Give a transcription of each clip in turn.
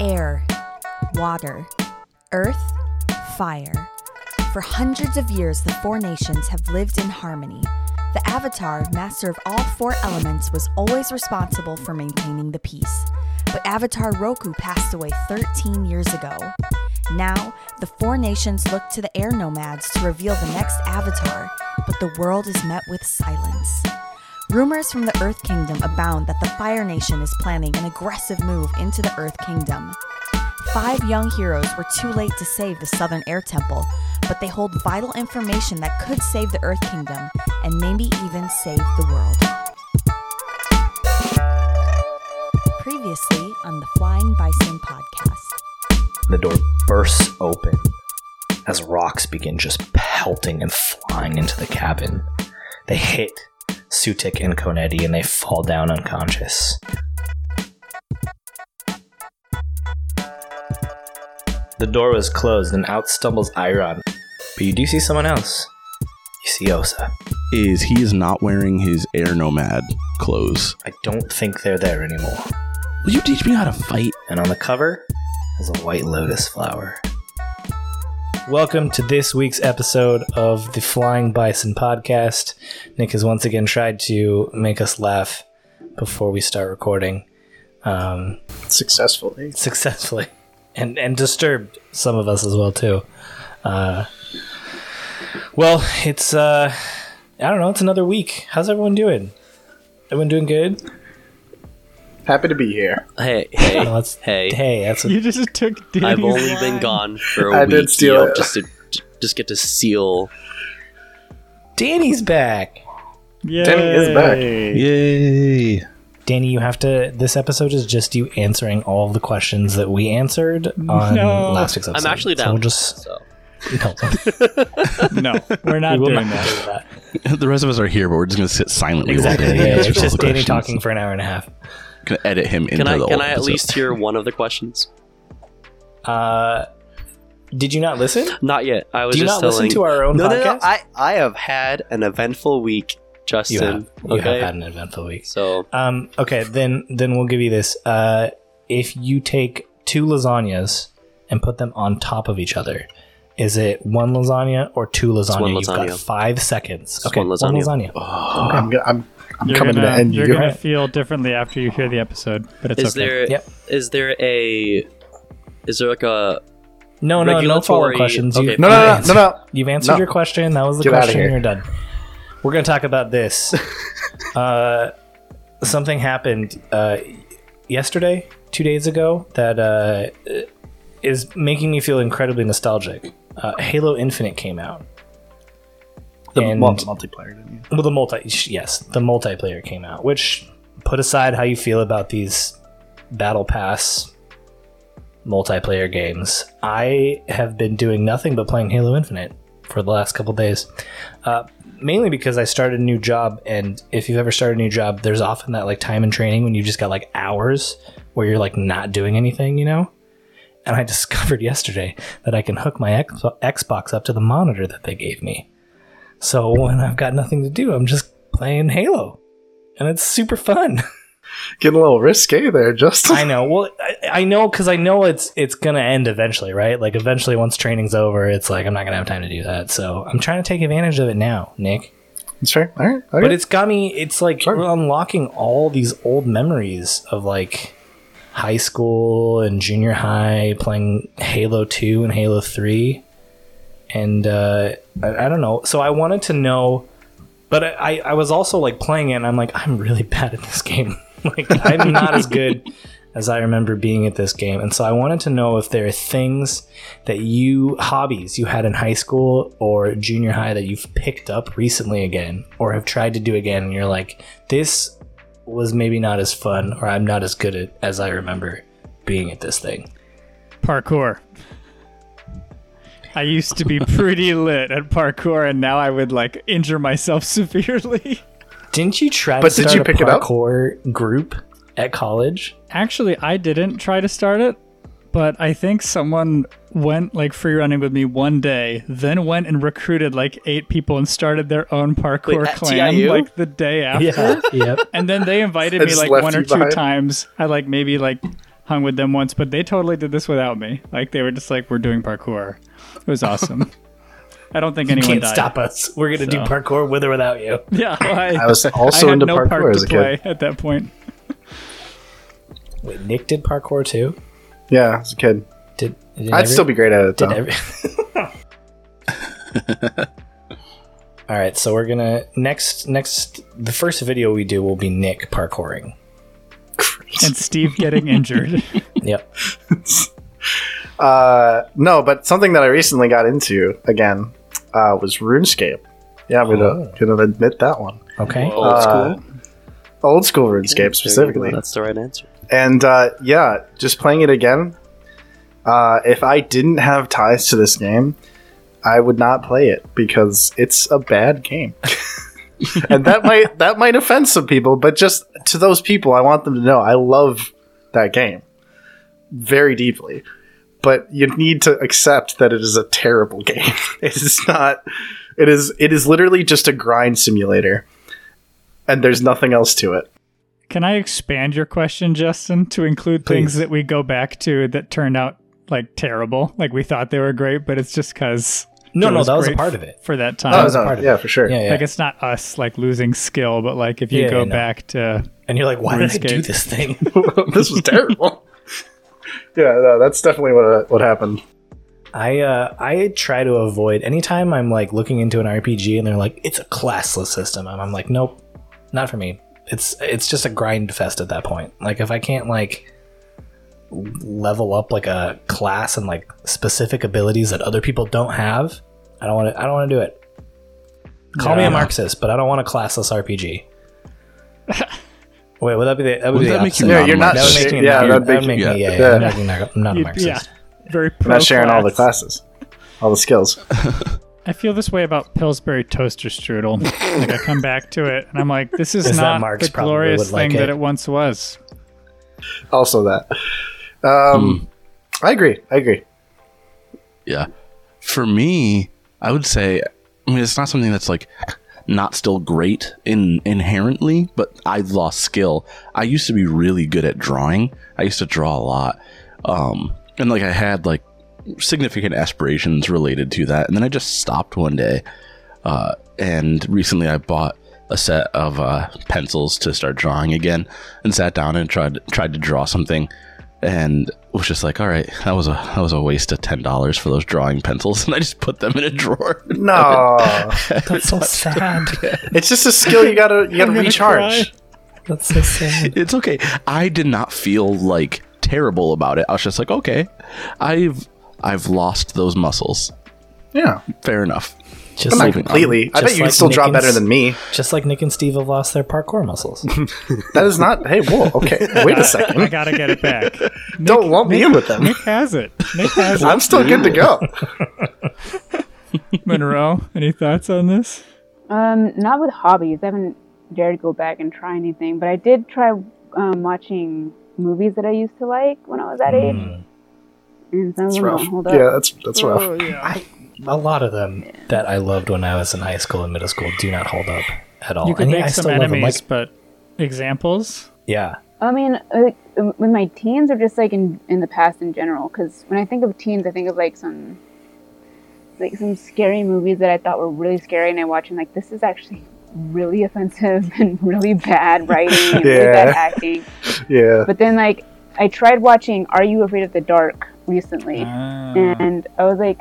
air, water, earth, fire. For hundreds of years, the four nations have lived in harmony. The Avatar, master of all four elements, was always responsible for maintaining the peace. But Avatar Roku passed away 13 years ago. Now, the four nations look to the air nomads to reveal the next Avatar, but the world is met with silence. Rumors from the Earth Kingdom abound that the Fire Nation is planning an aggressive move into the Earth Kingdom. Five young heroes were too late to save the Southern Air Temple, but they hold vital information that could save the Earth Kingdom and maybe even save the world. Previously on the Flying Bison podcast. The door bursts open as rocks begin just pelting and flying into the cabin. They hit Sutik and Konetti and they fall down unconscious. The door was closed and out stumbles Eiron. But you do see someone else. You see Osa. Is he is not wearing his air nomad clothes? I don't think they're there anymore. Will you teach me how to fight? And on the cover is a white lotus flower. Welcome to this week's episode of the Flying Bison podcast. Nick has once again tried to make us laugh before we start recording. Um, successfully. successfully and and disturbed some of us as well too uh well it's uh i don't know it's another week how's everyone doing everyone doing good Happy to be here. Hey, hey, Oh, that's- hey! hey that's what, You just took Danny's I've only been gone for a I week. did steal you know, just to just get to seal. danny's back Yay. Danny is back. Yay! danny you have to this episode is just you answering all the questions that we answered on No. last week's episode I'm actually so we'll just So no, No, we're not we will doing not that. that The rest of us are here, but we're just gonna sit silently exactly while yeah, Danny it's answers just danny questions. talking for an hour and a half Gonna edit him into can I the can whole I at episode. least hear one of the questions? uh did you not listen Not yet. I was do you just not listen telling. to our own no, podcast no, no. I I have had an eventful week, Justin. you have you okay. have had an eventful week so Um, okay, then then we'll give you this. Uh, if you take two lasagnas and put them on top of each other, is it one lasagna or two lasagna? one You've got five seconds. It's okay, one one lasagna. lasagna. Oh, I'm, I'm, I'm You're coming gonna, to end you're you. gonna feel differently after you hear the episode, but it's is okay. there is Yep. there a is there like a No, no, no follow Regulatory- questions. okay, You've, No, no, no, no, no. You've answered No. your question. That was the Get question. here. You're done. We're going to talk about this. uh, something happened uh, yesterday, two days ago, that uh, is making me feel incredibly nostalgic. Uh, Halo Infinite came out. The And- mul- multiplayer, didn't you? Well, the multi, yes, the multiplayer came out. Which, put aside how you feel about these battle pass multiplayer games, I have been doing nothing but playing Halo Infinite for the last couple days. Uh, mainly because I started a new job, and if you've ever started a new job, there's often that like time and training when you just got like hours where you're like not doing anything, you know. And I discovered yesterday that I can hook my X- Xbox up to the monitor that they gave me. So when I've got nothing to do, I'm just playing Halo, and it's super fun. Getting a little risque there, Justin. I know. Well, I, I know because I know it's it's gonna end eventually, right? Like eventually, once training's over, it's like I'm not gonna have time to do that. So I'm trying to take advantage of it now, Nick. That's fair. All right. Okay. But it's got me. It's like Sure. unlocking all these old memories of like high school and junior high playing Halo Two and Halo Three, and uh, I, I don't know. So I wanted to know, but I I was also like playing it, and I'm like I'm really bad at this game. like I'm not as good as I remember being at this game, and so I wanted to know if there are things that you hobbies you had in high school or junior high that you've picked up recently again or have tried to do again and you're like this was maybe not as fun or I'm not as good at as I remember being at this thing. parkour. I used to be pretty lit at parkour, and now I would like injure myself severely. Didn't you try But to did start you a pick it up? parkour group at college? Actually, I didn't try to start it, but I think someone went like free running with me one day, then went and recruited like eight people and started their own parkour Wait, clan TIU? like the day after. Yeah. yep. And then they invited me like one or two behind. times I like maybe like hung with them once, but they totally did this without me. Like they were just like, "We're doing parkour." It was awesome. I don't think You anyone can't died. stop us. We're gonna do parkour with or without you. Yeah, well, I, I was also I had into no parkour part as to a play kid. at that point. Wait, Nick did parkour too. Yeah, as a kid. Did, did I'd every- still be great at it Did though. every- All right, so we're gonna next next the first video we do will be Nick parkouring. And Steve getting injured. Yep. Uh, no, but something that I recently got into again uh, was RuneScape. Yeah, I'm gonna, Oh. gonna admit that one. Okay. Old Uh, school. Old school RuneScape There you go. specifically. That's the right answer. And uh, yeah, just playing it again. Uh, if I didn't have ties to this game, I would not play it because it's a bad game. and that might that might offend some people, but just to those people, I want them to know I love that game very deeply. But you need to accept that it is a terrible game. It is not. It is. It is literally just a grind simulator, and there's nothing else to it. Can I expand your question, Justin, to include things that we go back to that turned out like terrible? Like we thought they were great, but it's just because No, no, that was a part of it. for that oh, time. Oh, was a part of yeah, it. for sure. Yeah, yeah. Like it's not us like losing skill, but like if you Yeah, go yeah, no. back to and you're like, why did I do this thing? this was terrible. yeah, no, that's definitely what uh, what happened. I uh, I try to avoid anytime I'm like looking into an RPG and they're like it's a classless system. I'm, I'm like nope, not for me. It's it's just a grind fest at that point. Like if I can't like level up like a class and like specific abilities that other people don't have, I don't want to. I don't want to do it. Call me a Marxist, but I don't want a classless RPG. Wait, would that be the? That would Wouldn't the that make you. Yeah, you're not- That would make me. yeah, Yeah, that'd make make you- me. Yeah, yeah. yeah, Yeah. I'm not, not- I'm not a Marxist. yeah, very We're not sharing all the classes, all the skills. I feel this way about Pillsbury toaster strudel. like I come back to it and I'm like, this is, Is not Marx the glorious like thing that it. it once was. Also, that. Um, I agree. I agree. Yeah. For me, I would say, I mean, it's not something that's like not still great in inherently, but I've lost skill. I used to be really good at drawing. I used to draw a lot. Um, and like I had like significant aspirations related to that. And then I just stopped one day. Uh, and recently I bought a set of uh, pencils to start drawing again and sat down and tried tried to draw something and was just like, all right, that was a that was a waste of ten dollars for those drawing pencils, and I just put them in a drawer. No, That's so sad. it's just a skill you gotta you gotta gonna recharge. That's so sad. it's okay. I did not feel like terrible about it. I was just like, okay, I've I've lost those muscles. Yeah, Fair enough. Just not like completely. I just bet you like can still draw Nick and better S- than me. just like Nick and Steve have lost their parkour muscles. That is not. Hey, whoa. Okay, wait a second. I gotta get it back. Don't lump me in with them. Nick has it. Nick has it. I'm still good to go. Monroe, any thoughts on this? Um, not with hobbies. I haven't dared to go back and try anything, but I did try um, watching movies that I used to like when I was that age, Mm. and some of That's them rough. hold up. Yeah, that's that's rough. Oh, yeah. I, a lot of them that I loved when I was in high school and middle school do not hold up at all. You could And make I some still love them. enemies, Like, but examples? yeah, I mean, like uh, with my teens or just like in in the past in general. Because when I think of teens, I think of like some like some scary movies that I thought were really scary, and I watch and like this is actually really offensive and really bad writing and really bad Yeah. acting. Yeah. But then like I tried watching Are You Afraid of the Dark recently, Ah. and I was like,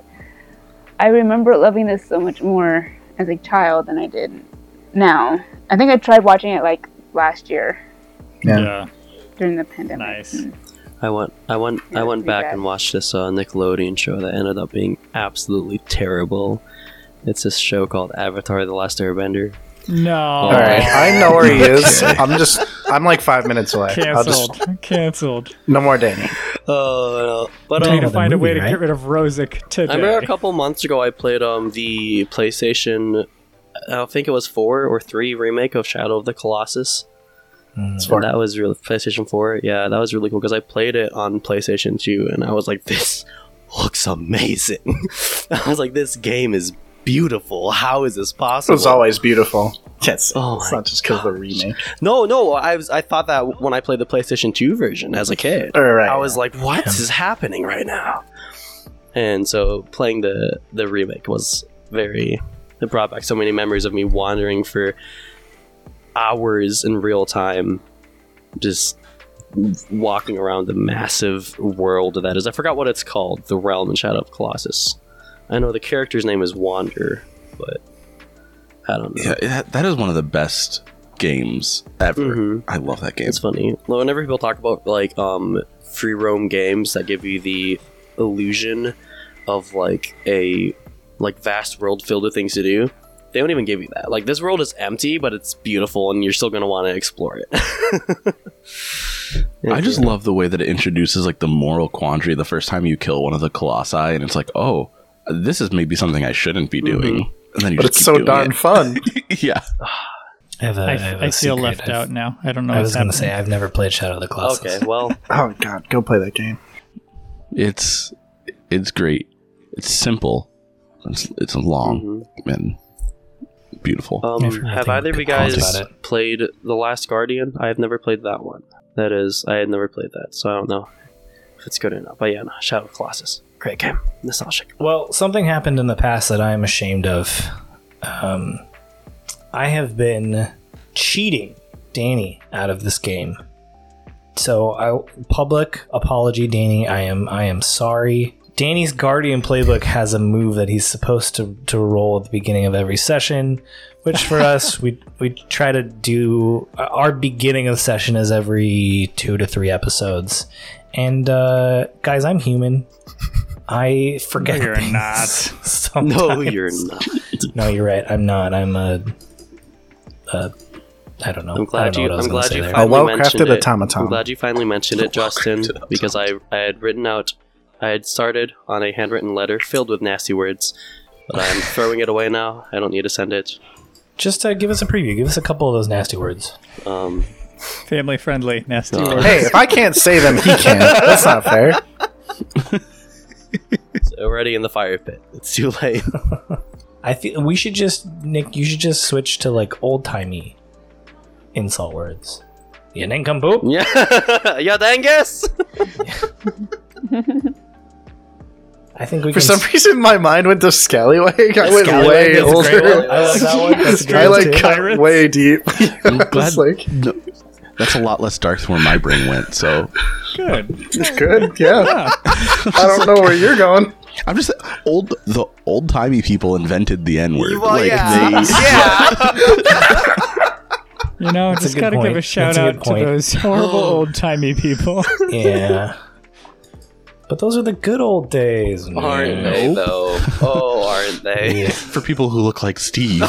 I remember loving this so much more as a child than I did now. I think I tried watching it like last year Yeah. yeah. during the pandemic. Nice. I went, I went, Yeah, I went back bad. and watched this uh, Nickelodeon show that ended up being absolutely terrible. It's this show called Avatar: The Last Airbender. No. All right, I know where he is. I'm just. I'm like five minutes away. Canceled. just. Canceled. No more Danny. Oh, no. but Trying um, to the find a way movie, to get rid of Rozuk today. I remember a couple months ago I played um the PlayStation, I think it was four or three remake of Shadow of the Colossus. It's And that was really PlayStation Four. Yeah, that was really cool because I played it on PlayStation Two, and I was like, "This looks amazing." I was like, "This game is beautiful. How is this possible? It was always beautiful. Yes, Oh it's not just because of the remake. no, no. I was I thought that when I played the PlayStation 2 version as a kid. All right. I was like, what is happening right now? And so playing the the remake was very it brought back so many memories of me wandering for hours in real time just walking around the massive world that is I forgot what it's called, the realm in Shadow of Colossus. I know the character's name is Wander, but I don't know. Yeah, that, that is one of the best games ever. Mhm. I love that game. It's funny. Whenever people talk about like um free roam games that give you the illusion of like a like vast world filled with things to do, they don't even give you that. Like this world is empty, but it's beautiful, and you're still gonna want to explore it. I just love the way that it introduces like the moral quandary the first time you kill one of the colossi, and it's like, oh, this is maybe something I shouldn't be doing. And then you but just it's so darn it. fun. yeah. I, have a, I, I, have a I feel left I've- out now. I don't know. I what's was going to say. I've never played Shadow of the Colossus. okay. Well, oh god, go play that game. It's it's great. It's simple. It's it's long and beautiful. um, I've heard have nothing either of you guys played The Last Guardian? I have never played that one. That is, I had never played that, so I don't know if it's good or not. But yeah, no, Shadow of the Colossus, great game, nostalgic. Well, something happened in the past that I am ashamed of. Um, I have been cheating Danny out of this game. So, I public apology, Danny. I am I am sorry. Danny's Guardian playbook has a move that he's supposed to, to roll at the beginning of every session, which for us we we try to do. Our beginning of the session is every two to three episodes, and uh, guys, I'm human. I forget. No, you're things not. sometimes. No, you're not. No, you're right. I'm not. I'm a. a I don't know. I'm glad know you. I was I'm gonna glad say you there. A finally well-crafted mentioned it. automaton. I'm glad you finally mentioned it, Justin, because I I had written out. I had started on a handwritten letter filled with nasty words, but I'm throwing it away now. I don't need to send it. Just uh, give us a preview. Give us a couple of those nasty words. Um, Family friendly, nasty No. words. Hey, if I can't say them, he can. That's not fair. it's already in the fire pit. It's too late. I feel we should just Nick. You should just switch to like old timey insult words. You nincompoop. yeah, yeah, dangus. I think we For can. some reason, my mind went to Scallywag. I went Scallywag way is a great older. I like that one. That's I like cut way deep. I'm glad- like, no, that's a lot less dark than where my brain went. So Good. good, yeah. I don't know where you're going. I'm just old. The old timey people invented the N word. Well, yeah. You know, That's just gotta give a shout That's out good to point. those horrible oh. old timey people. yeah. But those are the good old days. Aren't man. they though? Oh, aren't they? Yeah. for people who look like Steve.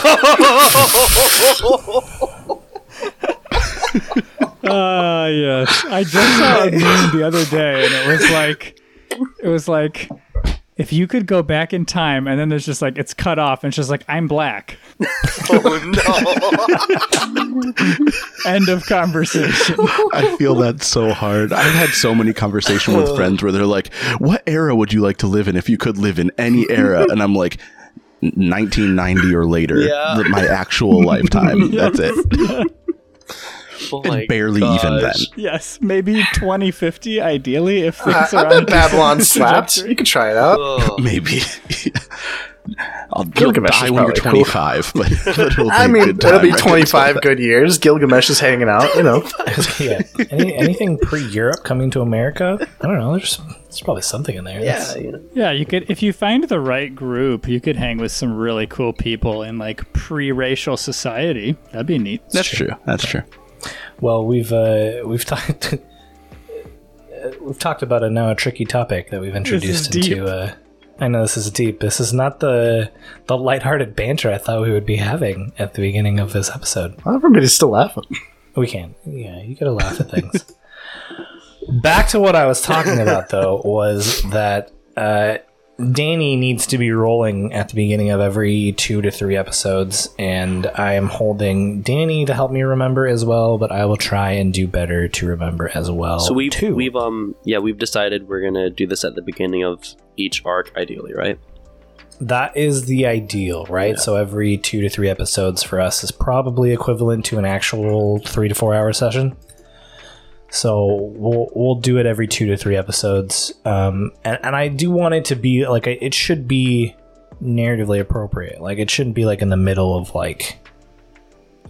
Ah, yes. I just saw a meme the other day, and it was like, it was like, if you could go back in time, and then there's just like it's cut off, and it's just like I'm black. oh no! End of conversation. I feel that so hard. I've had so many conversations with friends where they're like, "What era would you like to live in if you could live in any era?" And I'm like, "1990 or later, Yeah. my actual lifetime. That's it." no! Oh And my barely even then. Yes, maybe 2050, ideally, if uh, I, things are I bet Babylon decent slapped. You could try it out. Maybe. I'll Gilgamesh die when you're probably cool. 25, but, but it'll be I a mean, good it'll be 25 good years. Gilgamesh is hanging out, you know. yeah. Any, anything pre Europe coming to America? I don't know. There's there's probably something in there. Yeah, That's- Yeah, you could if you find the right group, you could hang with some really cool people in like pre-racial society. That'd be neat. That's true. That's true. Well, we've uh, we've talked. We've talked about a now a tricky topic that we've introduced into. Uh, I know this is deep. This is not the the lighthearted banter I thought we would be having at the beginning of this episode. Well, everybody's still laughing. We can. Yeah, you gotta laugh at things. Back to what I was talking about, though, was that uh, Danny needs to be rolling at the beginning of every two to three episodes, and I am holding Danny to help me remember as well. But I will try and do better to remember as well. So we've too. we've um yeah we've decided we're gonna do this at the beginning of each arc, ideally, right? that is the ideal, right? So every two to three episodes for us is probably equivalent to an actual three to four hour session. So we'll we'll do it every two to three episodes, um, and and I do want it to be like it should be narratively appropriate. Like it shouldn't be like in the middle of like,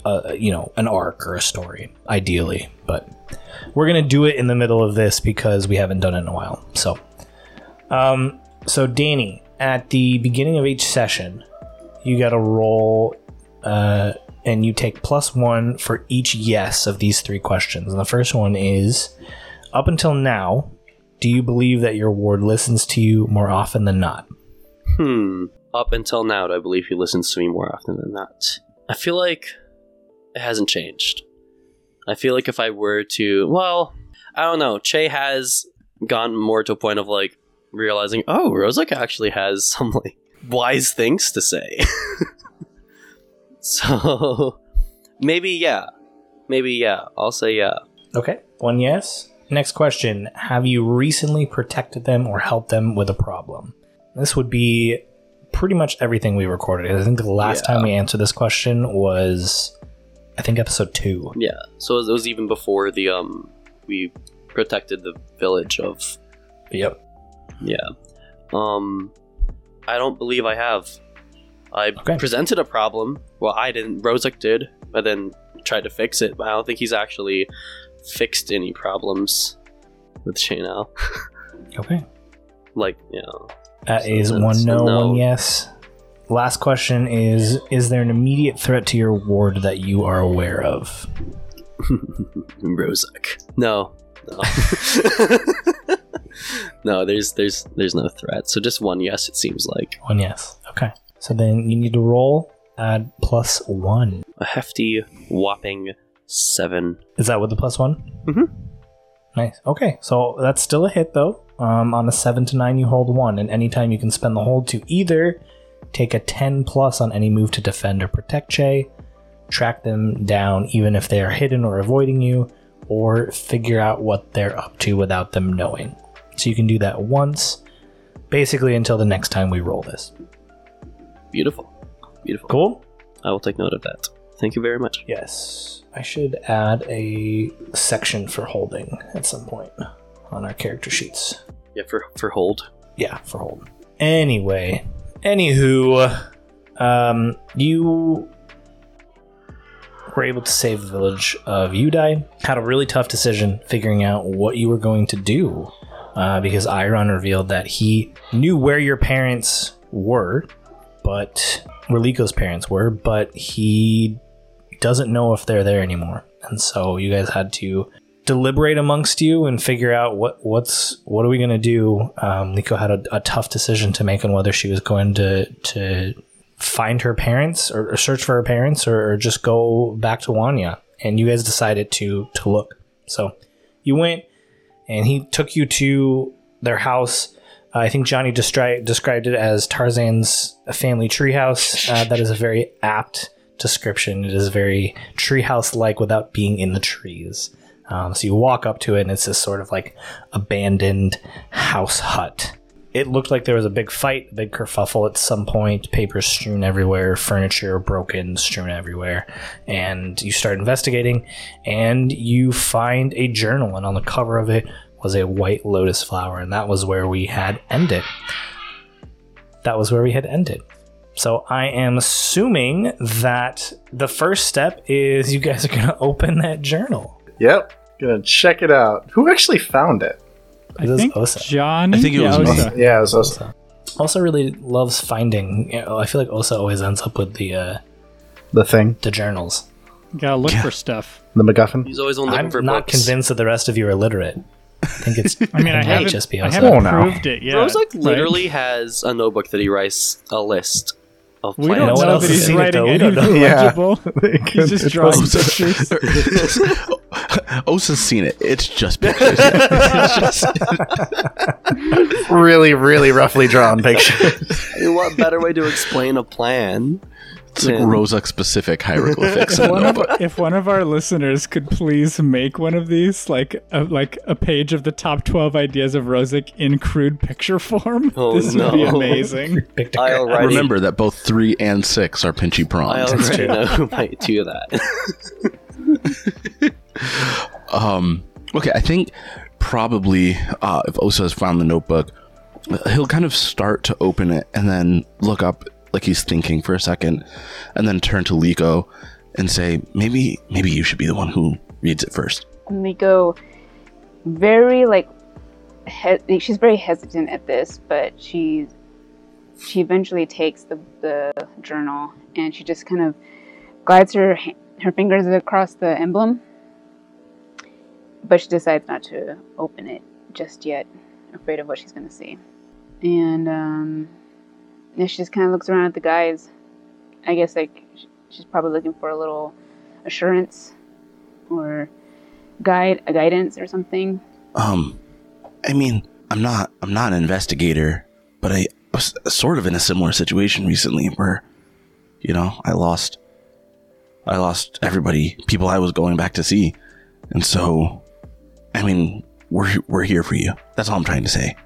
uh, you know, an arc or a story, ideally. But we're gonna do it in the middle of this because we haven't done it in a while. So, um, so Danny, at the beginning of each session, you got to roll, uh, and you take plus one for each yes of these three questions. And the first one is, up until now, do you believe that your ward listens to you more often than not? Hmm. Up until now, do I believe he listens to me more often than not. I feel like it hasn't changed. I feel like if I were to, well, I don't know. Che has gone more to a point of like realizing, oh, Rozuk actually has some like wise things to say. so maybe yeah, maybe yeah. I'll say yeah. Okay, one yes. Next question Have you recently protected them or helped them with a problem? This would be pretty much everything we recorded. I think the last Yeah. time we answered this question was, I think, episode two. Yeah. So it was even before the um we protected the village of Yep. Yeah. Um, I don't believe I have. I Okay. presented a problem. Well, I didn't. Rozuk did, but then tried to fix it. But I don't think he's actually fixed any problems with Shayna. Okay. like, you know, That So is one no, no. one yes. Last question is Is there an immediate threat to your ward that you are aware of? Rozuk. No, no, no. There's, there's, there's no threat. So just one yes. It seems like One yes. Okay. So then you need to roll add plus one. a hefty, whopping seven. Is that with the plus one? Mhm. Nice. Okay, so that's still a hit though. Um, on a seven to nine, you hold one, and anytime you can spend the hold to either take a ten plus on any move to defend or protect Che, track them down even if they are hidden or avoiding you, or figure out what they're up to without them knowing. So you can do that once, basically until the next time we roll this. Beautiful, beautiful. Cool. I will take note of that. Thank you very much. Yes, I should add a section for holding at some point on our character sheets. Yeah, for for hold. Yeah, for hold. Anyway, anywho, um, you were able to save the village of Udai. Had a really tough decision figuring out what you were going to do, uh, because Eiron revealed that he knew where your parents were, but where Leeko's parents were, but he doesn't know if they're there anymore. And so you guys had to deliberate amongst you and figure out what what's what are we going to do. Um, Leeko had a, a tough decision to make on whether she was going to to find her parents or, or search for her parents or, or just go back to Wanya. And you guys decided to to look. So you went, and he took you to their house. I think Johnny destri- described it as Tarzan's family treehouse. Uh, that is a very apt description. It is very treehouse like without being in the trees. Um, so you walk up to it, and it's this sort of like abandoned house hut. It looked like there was a big fight, a big kerfuffle at some point, papers strewn everywhere, furniture broken, strewn everywhere. And you start investigating, and you find a journal, and on the cover of it was a white lotus flower, and that was where we had ended. That was where we had ended. So I am assuming that the first step is you guys are going to open that journal. Yep. Gonna check it out. Who actually found it? I This is think Osa. Johnny. I think it yeah, was me. Osa. Yeah, it was also Osa really loves finding. You know, I feel like Osa always ends up with the uh, the thing, the journals. Gotta look for stuff. the MacGuffin. He's always on looking I'm for not books. convinced that the rest of you are illiterate. I think it's. I mean, I it might haven't, just be I Osa. haven't Oh, no. proved it yet. Rozuk right? literally has a notebook that he writes a list of We plans. don't No know else that he's seen it, writing though. Don't anything know. Yeah. legible. He's just It drawing was- pictures. Osa's seen it. It's just pictures. It's just- really, really roughly drawn pictures. I mean, what better way to explain a plan? It's like Yeah. Rozuk specific hieroglyphics. in the one of, if one of our listeners could please make one of these, like a, like a page of the top twelve ideas of Rozuk in crude picture form, Oh, this would be amazing. Picked a I cra- already Remember that both three and six are pinchy I prawns. already know who might do that. Um, okay, I think probably uh, if Osa has found the notebook, he'll kind of start to open it and then look up like he's thinking for a second, and then turn to Leeko and say, "Maybe, maybe you should be the one who reads it first. And go very like he- she's very hesitant at this, but she she eventually takes the the journal and she just kind of glides her her fingers across the emblem, but she decides not to open it just yet, afraid of what she's going to see. And um, yeah, she just kind of looks around at the guys. I guess like she's probably looking for a little assurance or guide a guidance or something. Um, I mean, I'm not, I'm not an investigator, but I was sort of in a similar situation recently where, you know, I lost, I lost everybody, people I was going back to see, and so, I mean, we're we're here for you. That's all I'm trying to say.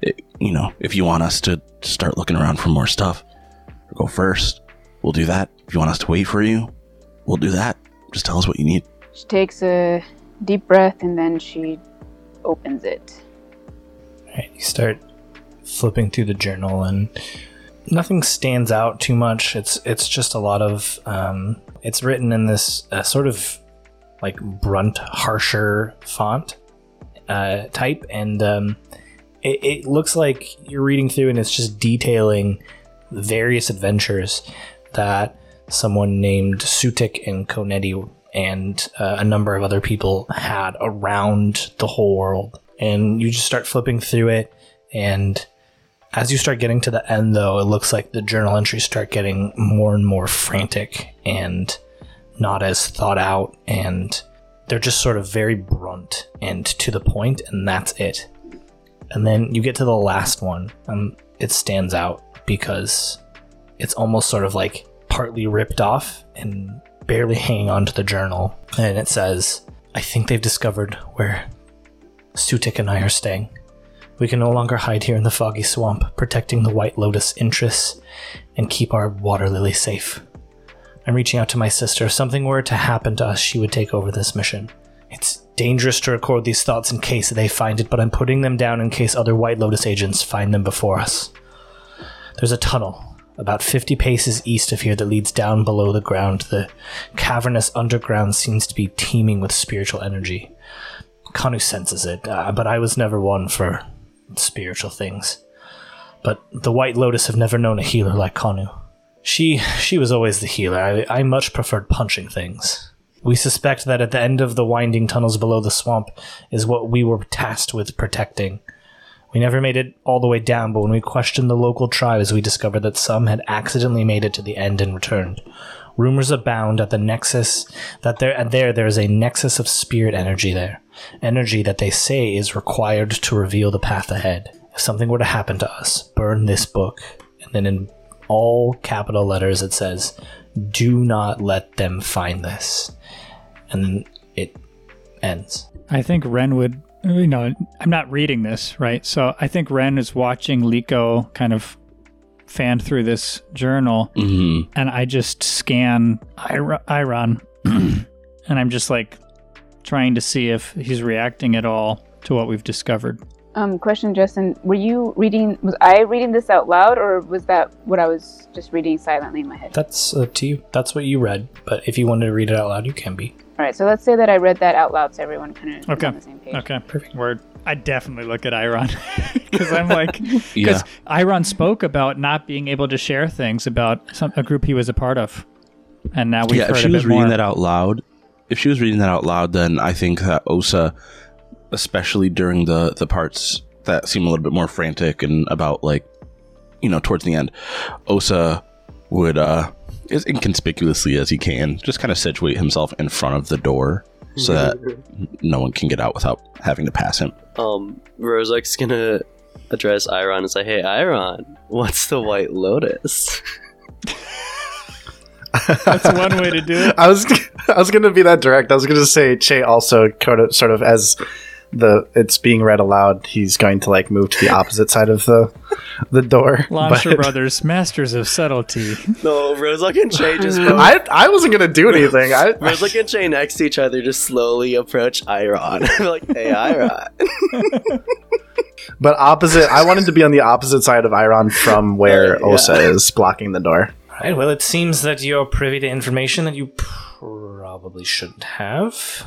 It, you know, if you want us to start looking around for more stuff, or go first, we'll do that. If you want us to wait for you, we'll do that. Just tell us what you need. She takes a deep breath and then she opens it. Right, you start flipping through the journal and nothing stands out too much. It's it's just a lot of um, it's written in this uh, sort of like brunt, harsher font uh, type, and um, it, it looks like you're reading through and it's just detailing various adventures that someone named Sutik and Konetti and uh, a number of other people had around the whole world. And you just start flipping through it, and as you start getting to the end, though, it looks like the journal entries start getting more and more frantic and not as thought out, and they're just sort of very brunt and to the point, and that's it. And then you get to the last one, and it stands out because it's almost sort of like partly ripped off and barely hanging onto the journal. And it says, I think they've discovered where Sutik and I are staying. We can no longer hide here in the foggy swamp, protecting the White Lotus interests and keep our water lily safe. I'm reaching out to my sister. If something were to happen to us, she would take over this mission. It's dangerous to record these thoughts in case they find it, but I'm putting them down in case other White Lotus agents find them before us. There's a tunnel about 50 paces east of here that leads down below the ground. The cavernous underground seems to be teeming with spiritual energy. Kanu senses it, uh, but I was never one for spiritual things. But the White Lotus have never known a healer like Kanu. She she was always the healer. I, I much preferred punching things. We suspect that at the end of the winding tunnels below the swamp is what we were tasked with protecting. We never made it all the way down, but when we questioned the local tribes, we discovered that some had accidentally made it to the end and returned. Rumors abound at the nexus that there and there there is a nexus of spirit energy there, energy that they say is required to reveal the path ahead. If something were to happen to us, burn this book, and then in all capital letters it says, "Do not let them find this," and then it ends. I think Ren would, you know, I'm not reading this, right? So I think Ren is watching Leeko kind of fan through this journal, hmm and I just scan Ir- Eiron, and I'm just like trying to see if he's reacting at all to what we've discovered. Um, question, Justin, were you reading? Was I reading this out loud, or was that what I was just reading silently in my head? That's up to you. That's what you read. But if you wanted to read it out loud, you can be. All right, so let's say that I read that out loud, so everyone kind of Okay. on the same page. Okay, perfect. Word. I definitely look at Eiron because I'm like, Yeah. because Eiron spoke about not being able to share things about some, a group he was a part of, and now we've yeah, heard if she was reading more. that out loud, if she was reading that out loud, then I think that Osa, especially during the the parts that seem a little bit more frantic and about like, you know, towards the end, Osa would uh as inconspicuously as he can just kind of situate himself in front of the door so that no one can get out without having to pass him. Um, Rozuk's gonna address Eiron and say, "Hey, Eiron, what's the White Lotus?" That's one way to do it. I was I was gonna be that direct. I was gonna say Che also kind of sort of as the it's being read aloud, he's going to like move to the opposite side of the the door. Launcher But Brothers, masters of subtlety. No, Rozuk and Che just go. I I wasn't gonna do anything. I, Rozuk and Che next to each other just slowly approach Eiron. like, hey, Eiron. but opposite. I wanted to be on the opposite side of Eiron from where Yeah. Osa is blocking the door. Right, well, it seems that you're privy to information that you probably shouldn't have.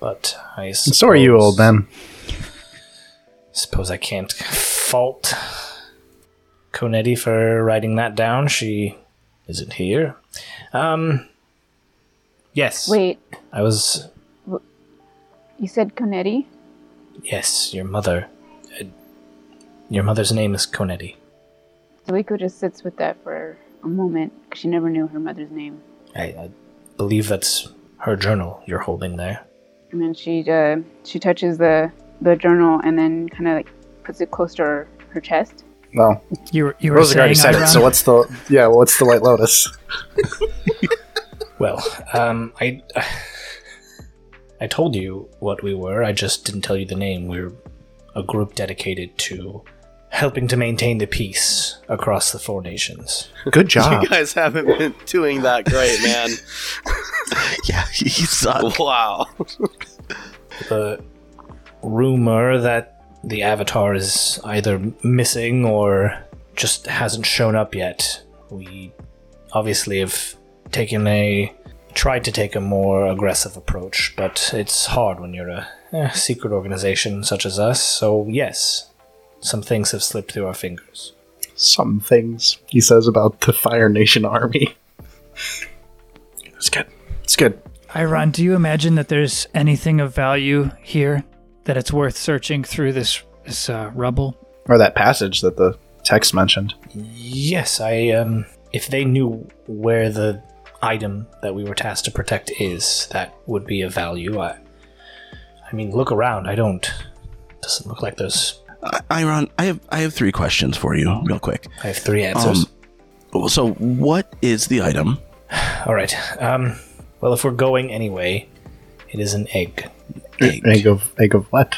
But I suppose, So are you, old man. Suppose I can't fault Conetti for writing that down. She isn't here. Um. Yes. Wait, I was. you said Conetti? Yes, your mother. Uh, your mother's name is Conetti. Zuiko just sits with that for a moment because she never knew her mother's name. I, I believe that's her journal you're holding there. And then she uh, she touches the the journal and then kind of like puts it close to her, her chest. Well, You were you were Rosa already said it. So what's the yeah? What's the White Lotus? Well, um, I. I told you what we were, I just didn't tell you the name. We're a group dedicated to helping to maintain the peace across the four nations. Good job. You guys haven't been doing that great, man. Yeah, he sucked. wow. the rumor that the Avatar is either missing or just hasn't shown up yet. We obviously have taken a tried to take a more aggressive approach, but it's hard when you're a eh, secret organization such as us. So yes, some things have slipped through our fingers. Some things he says about the Fire Nation army. It's good. It's good. Eiron, do you imagine that there's anything of value here that it's worth searching through this this uh, rubble? Or that passage that the text mentioned. Yes, I um if they knew where the item that we were tasked to protect is, that would be of value. I I mean, look around. I don't doesn't look like there's I- Eiron, I have I have three questions for you, real quick. I have three answers. Um, so, what is the item? All right. Um well, if we're going anyway, it is an egg. Egg. Egg of egg of what?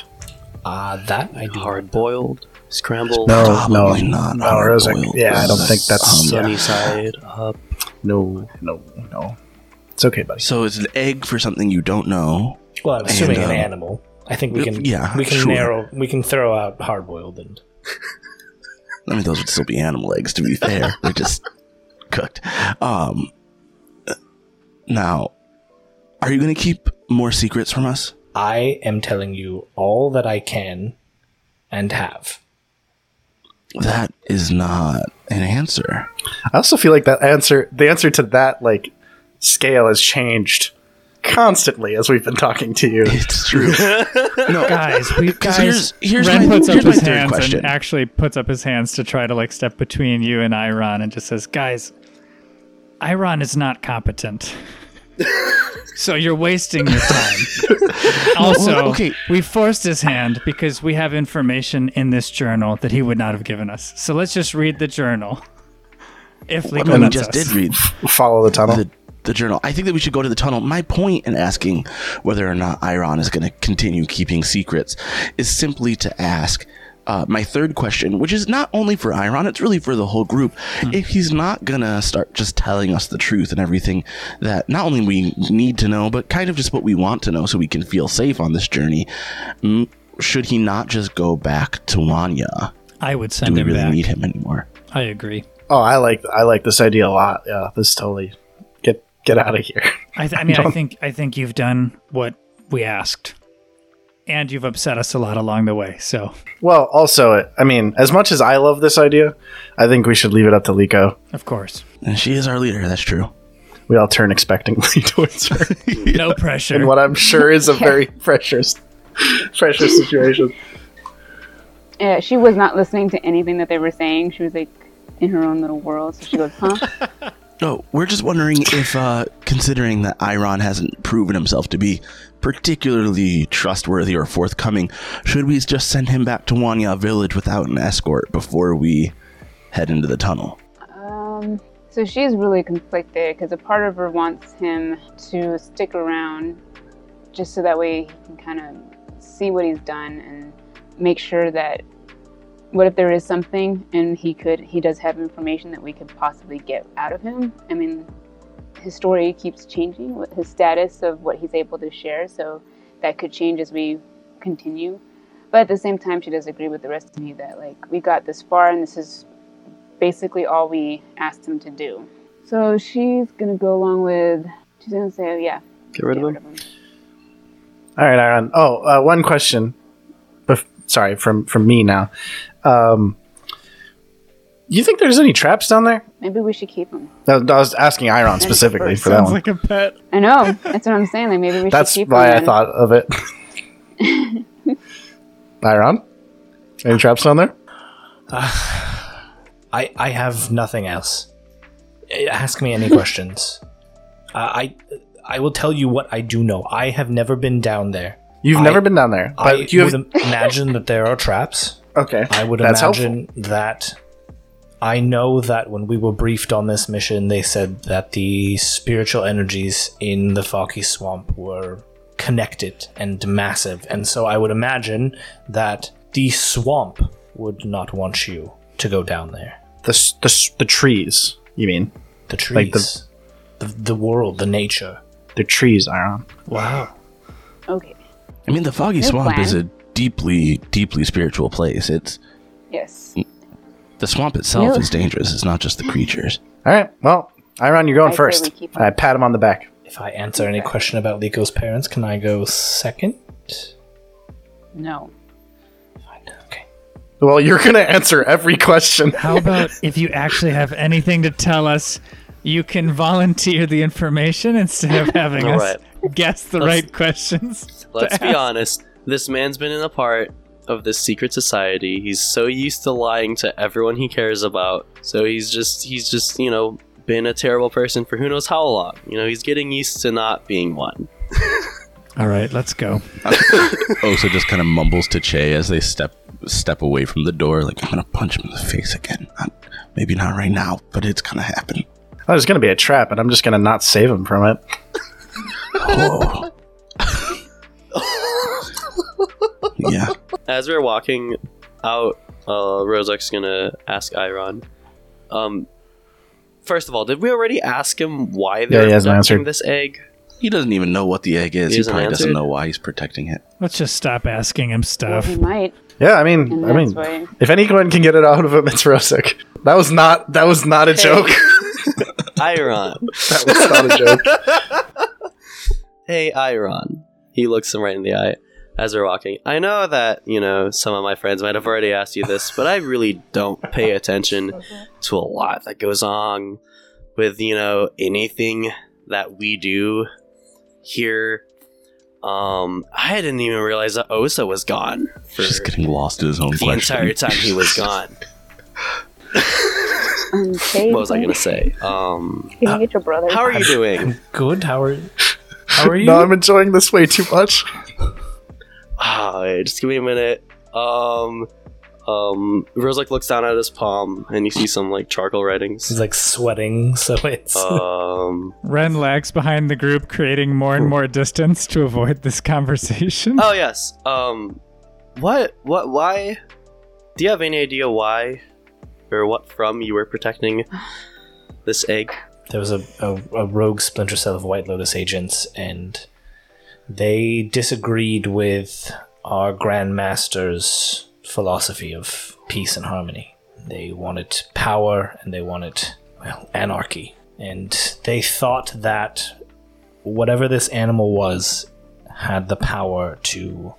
Uh that I do. Hard boiled, scrambled, No, Probably no, not no, hard Rozuk. boiled. Yeah, I don't think that's Um, sunny yeah. side up. no, no, no. It's okay, buddy. So it's an egg for something you don't know. Well, I'm assuming And, an um, animal. I think we can yeah, we can sure. narrow we can throw out hard boiled and I mean, those would still be animal eggs. To be fair, they're just cooked. Um. Now, are you going to keep more secrets from us? I am telling you all that I can and have. That is not an answer. I also feel like that answer, the answer to that like scale has changed constantly as we've been talking to you. It's true. no, Guys, we guys. here's- here's Ren my- puts up here's my his third hands question. and actually puts up his hands to try to like step between you and Eiron and just says, "Guys, Eiron is not competent." so you're wasting your time. also, okay. we forced his hand because we have information in this journal that he would not have given us. So let's just read the journal. If I mean, we just us. did read Follow the tunnel. the, the journal. I think that we should go to the tunnel. My point in asking whether or not Eiron is going to continue keeping secrets is simply to ask. Uh, my third question, which is not only for Eiron, it's really for the whole group. If he's not gonna start just telling us the truth and everything that not only we need to know, but kind of just what we want to know so we can feel safe on this journey, mm, should he not just go back to Wanya? I would send Do send we him really back. need him anymore? I agree. oh, I like I like this idea a lot. Yeah, this totally get get out of here. I, th- I mean, I think I think you've done what we asked, and you've upset us a lot along the way. So, Well, also, I mean, as much as I love this idea, I think we should leave it up to Leeko. of course, And she is our leader. That's true. We all turn expectantly towards her no pressure. And what I'm sure is a very pressure pressure situation. Yeah, she was not listening to anything that they were saying. She was like in her own little world. So she goes, "Huh? No, we're just wondering if, uh, considering that Eiron hasn't proven himself to be particularly trustworthy or forthcoming, should we just send him back to Wanya Village without an escort before we head into the tunnel? um, So she's really conflicted because a part of her wants him to stick around just so that way he can kind of see what he's done and make sure that what if there is something and he could he does have information that we could possibly get out of him. I mean, his story keeps changing with his status of what he's able to share, so that could change as we continue. But at the same time, she does agree with the rest of me that like we got this far and this is basically all we asked him to do. So she's gonna go along with. She's gonna say, oh, "Yeah, Get rid of him. All right, Aaron. Oh, uh, one question. Bef- sorry, from from me now. Um, you think there's any traps down there? Maybe we should keep them. I was- I was asking Eiron specifically for that Sounds one. like a pet. I know. That's what I'm saying. Like maybe we That's should keep why him. I and- thought of it. Eiron, any traps down there? I I have nothing else. Eh, Ask me any questions. Uh, I I will tell you what I do know. I have never been down there. You've I- never been down there, but I you have. would imagine that there are traps. okay, I would That's imagine that. I know that when we were briefed on this mission, they said that the spiritual energies in the Foggy Swamp were connected and massive, and so I would imagine that the swamp would not want you to go down there. the the the trees. You mean The trees, Like the- the, the world, the nature. the trees, Eiron? Wow. Okay. I mean, the Foggy No Swamp plan. is a deeply, deeply spiritual place. It's Yes. the swamp itself No. is dangerous. It's not just the creatures. All right. Well, Eiron, you're going I first. we keep him. I pat him on the back. If I answer any question about Leeko's parents, can I go second? No. Okay. Well, you're gonna answer every question. How about if you actually have anything to tell us, you can volunteer the information instead of having All us guess the Let's- right questions. Let's be ask. honest. This man's been in a part of this secret society. He's so used to lying to everyone he cares about. So he's just he's just, you know, been a terrible person for who knows how long. You know, he's getting used to not being one. All right, let's go. Osa just kind of mumbles to Che as they step step away from the door, like I'm gonna punch him in the face again. Not, maybe not right now, but it's gonna happen. Oh, there's gonna be a trap, and I'm just gonna not save him from it. Oh. yeah. As we're walking out, uh, Rozuk's gonna ask Eiron. Um, first of all, did we already ask him why Yeah, they're he hasn't protecting answered. this egg? He doesn't even know what the egg is. He He, hasn't probably doesn't know why he's protecting it. Let's just stop asking him Well, stuff. he might, Yeah, I mean, I mean, why. if anyone can get it out of him, it's Rozuk. That was not. That was not a joke. Eiron. that was not a joke. Hey, Eiron. He looks him right in the eye as we're walking. I know that, you know, some of my friends might have already asked you this, but I really don't pay attention to a lot that goes on with, you know, anything that we do here. Um, I didn't even realize that Osa was gone for Just getting lost in his own the question. entire time he was gone. What was I gonna say? Um, Can you get your brother? how are you doing? Good. How are How are you? no, I'm enjoying this way too much. Ah, wait, just give me a minute. Um, um, Rozuk looks down at his palm and you see some like charcoal writings. He's like sweating, so it's. Um, Ren lags behind the group, creating more and more distance to avoid this conversation. oh yes. Um, what, what, why? Do you have any idea why, or what from you were protecting this egg? There was a, a, a rogue splinter cell of White Lotus agents, and they disagreed with our Grand Master's philosophy of peace and harmony. They wanted power and they wanted, well, anarchy. And they thought that whatever this animal was had the power to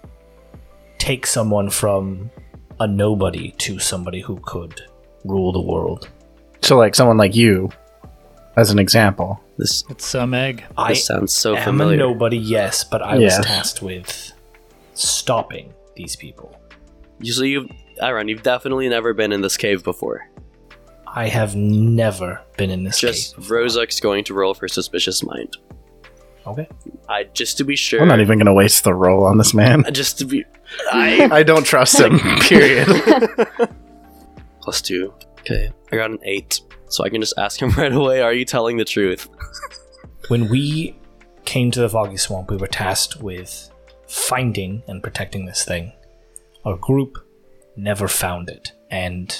take someone from a nobody to somebody who could rule the world. So, like someone like you, as an example. This, It's um, some egg. I this sounds so am familiar. a nobody, yes, but I was Yeah. tasked with stopping these people. You- So you've, Eiron, you've definitely never been in this cave before. I have never been in this cave. Just cave. Rozuk's going to roll for suspicious mind. Okay. I just to be sure. I'm not even gonna waste the roll on this man. Just to be, I I don't trust him. Period. plus two. Okay, I got an eight. So I can just ask him right away. Are you telling the truth? When we came to the Foggy Swamp, we were tasked with finding and protecting this thing. Our group never found it, and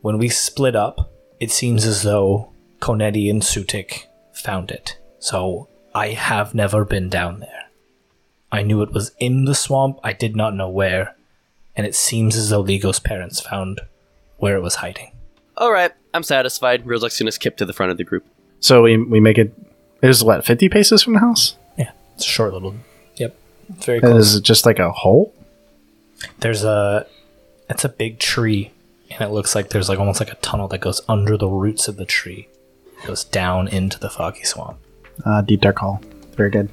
when we split up, it seems as though Konetti and Sutik found it. So I have never been down there. I knew it was in the swamp, I did not know where, and it seems as though Leeko's parents found where it was hiding. All right, I'm satisfied. Rozuk's gonna skip to the front of the group. So we we make it. It was what fifty paces from the house. Yeah, it's a short little. Yep, it's very And close. is it just like a hole? There's a. It's a big tree, and it looks like there's like almost like a tunnel that goes under the roots of the tree, It goes down into the foggy swamp. Uh, deep dark hole. Very good.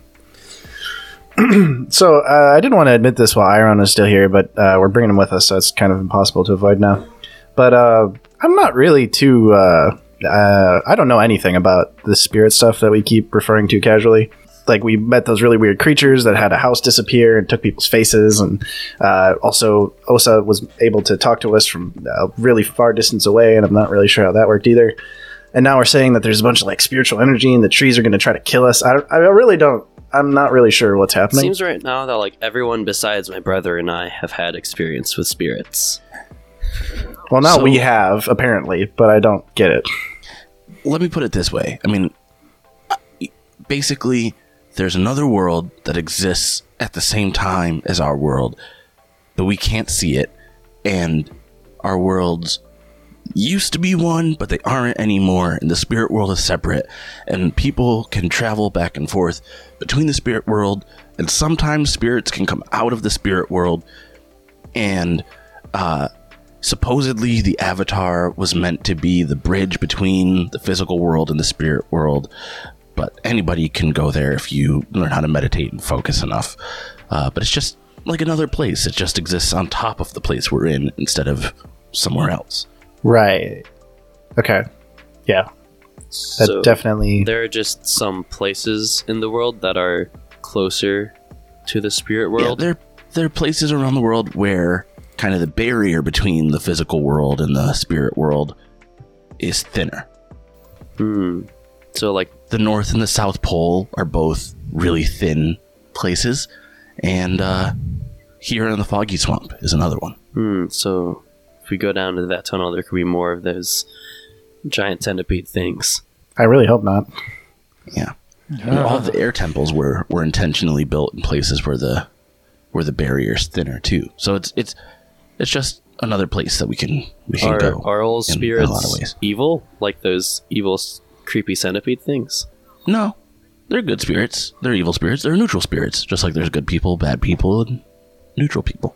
so uh, I didn't want to admit this while Eiron is still here, but uh, we're bringing him with us, so it's kind of impossible to avoid now. But uh, I'm not really too. Uh, uh, I don't know anything about the spirit stuff that we keep referring to casually. Like we met those really weird creatures that had a house disappear and took people's faces, and uh, also Osa was able to talk to us from a really far distance away, and I'm not really sure how that worked either. And now we're saying that there's a bunch of like spiritual energy and the trees are going to try to kill us. I, I really don't. I'm not really sure what's happening. Seems right now that like everyone besides my brother and I have had experience with spirits. Well, now So- we have apparently, but I don't get it. let me put it this way. I mean, basically, there's another world that exists at the same time as our world, but we can't see it. And our worlds used to be one, but they aren't anymore. And the spirit world is separate. And people can travel back and forth between the spirit world. And sometimes spirits can come out of the spirit world. And uh, supposedly the avatar was meant to be the bridge between the physical world and the spirit world but anybody can go there if you learn how to meditate and focus enough uh, but it's just like another place it just exists on top of the place we're in instead of somewhere else Right. Okay. Yeah. That So definitely. there are just some places in the world that are closer to the spirit yeah, world. there, there are places around the world where kind of the barrier between the physical world and the spirit world is thinner Hmm. So like the North and the South Pole are both really thin places, and uh, here in the Foggy Swamp is another one. Hmm, so if we go down to that tunnel, there could be more of those giant centipede things. I really hope not. Yeah, And all the air temples were were intentionally built in places where the where the barrier's thinner too. So it's it's it's just another place that we can we can Are, go. are all in a spirits lot of ways. evil? Like those evil, creepy centipede things? No, they're good spirits. They're evil spirits. They're neutral spirits. Just like there's good people, bad people, and neutral people.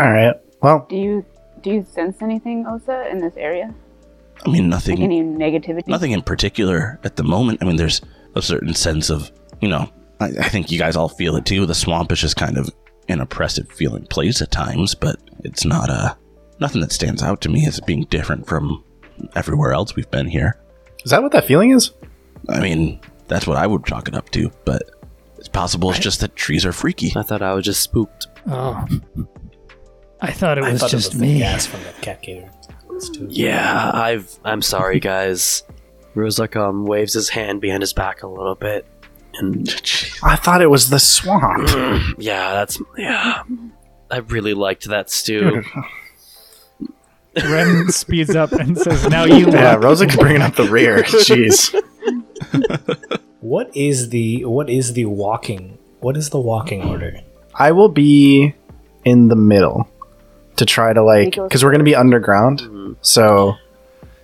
All right. Well, Do you do you sense anything, Osa, in this area? I mean, nothing. Like any negativity? nothing in particular at the moment. I mean, there's a certain sense of, you know, I, I think you guys all feel it too. The swamp is just kind of an oppressive feeling place at times, but it's not a nothing that stands out to me as being different from everywhere else we've been here. is that what that feeling is? I mean, that's what I would chalk it up to, but it's possible it's just that trees are freaky. I thought I was just spooked. Oh. I thought it I was thought just it was the me. gas from the cat gator. Too- Yeah, I've. I'm sorry, guys. Rozuk um waves his hand behind his back a little bit, and I thought it was the swamp. yeah, that's yeah. I really liked that stew. Ren speeds up and says, "Now you yeah, walk." Rozuk bringing up the rear. Jeez. What is the what is the walking? What is the walking order? I will be in the middle to try to like because we're gonna be underground. Mm-hmm. So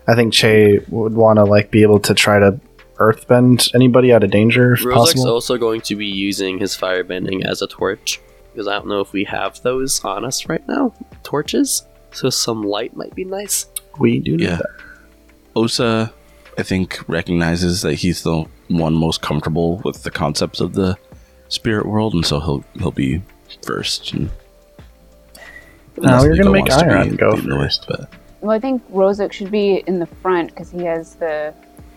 I think Che would want to like be able to try to earthbend anybody out of danger if Rozuk's possible. also going to be using his firebending as a torch because I don't know if we have those on us right now. Torches, so some light might be nice. we do need Yeah. that. Osa, I think, recognizes that he's the one most comfortable with the concepts of the spirit world, and so he'll he'll be first. And No, unless we were gonna make wants to be Eiron go leading the way, first. but- Well, I think Rozuk should be in the front because he has the.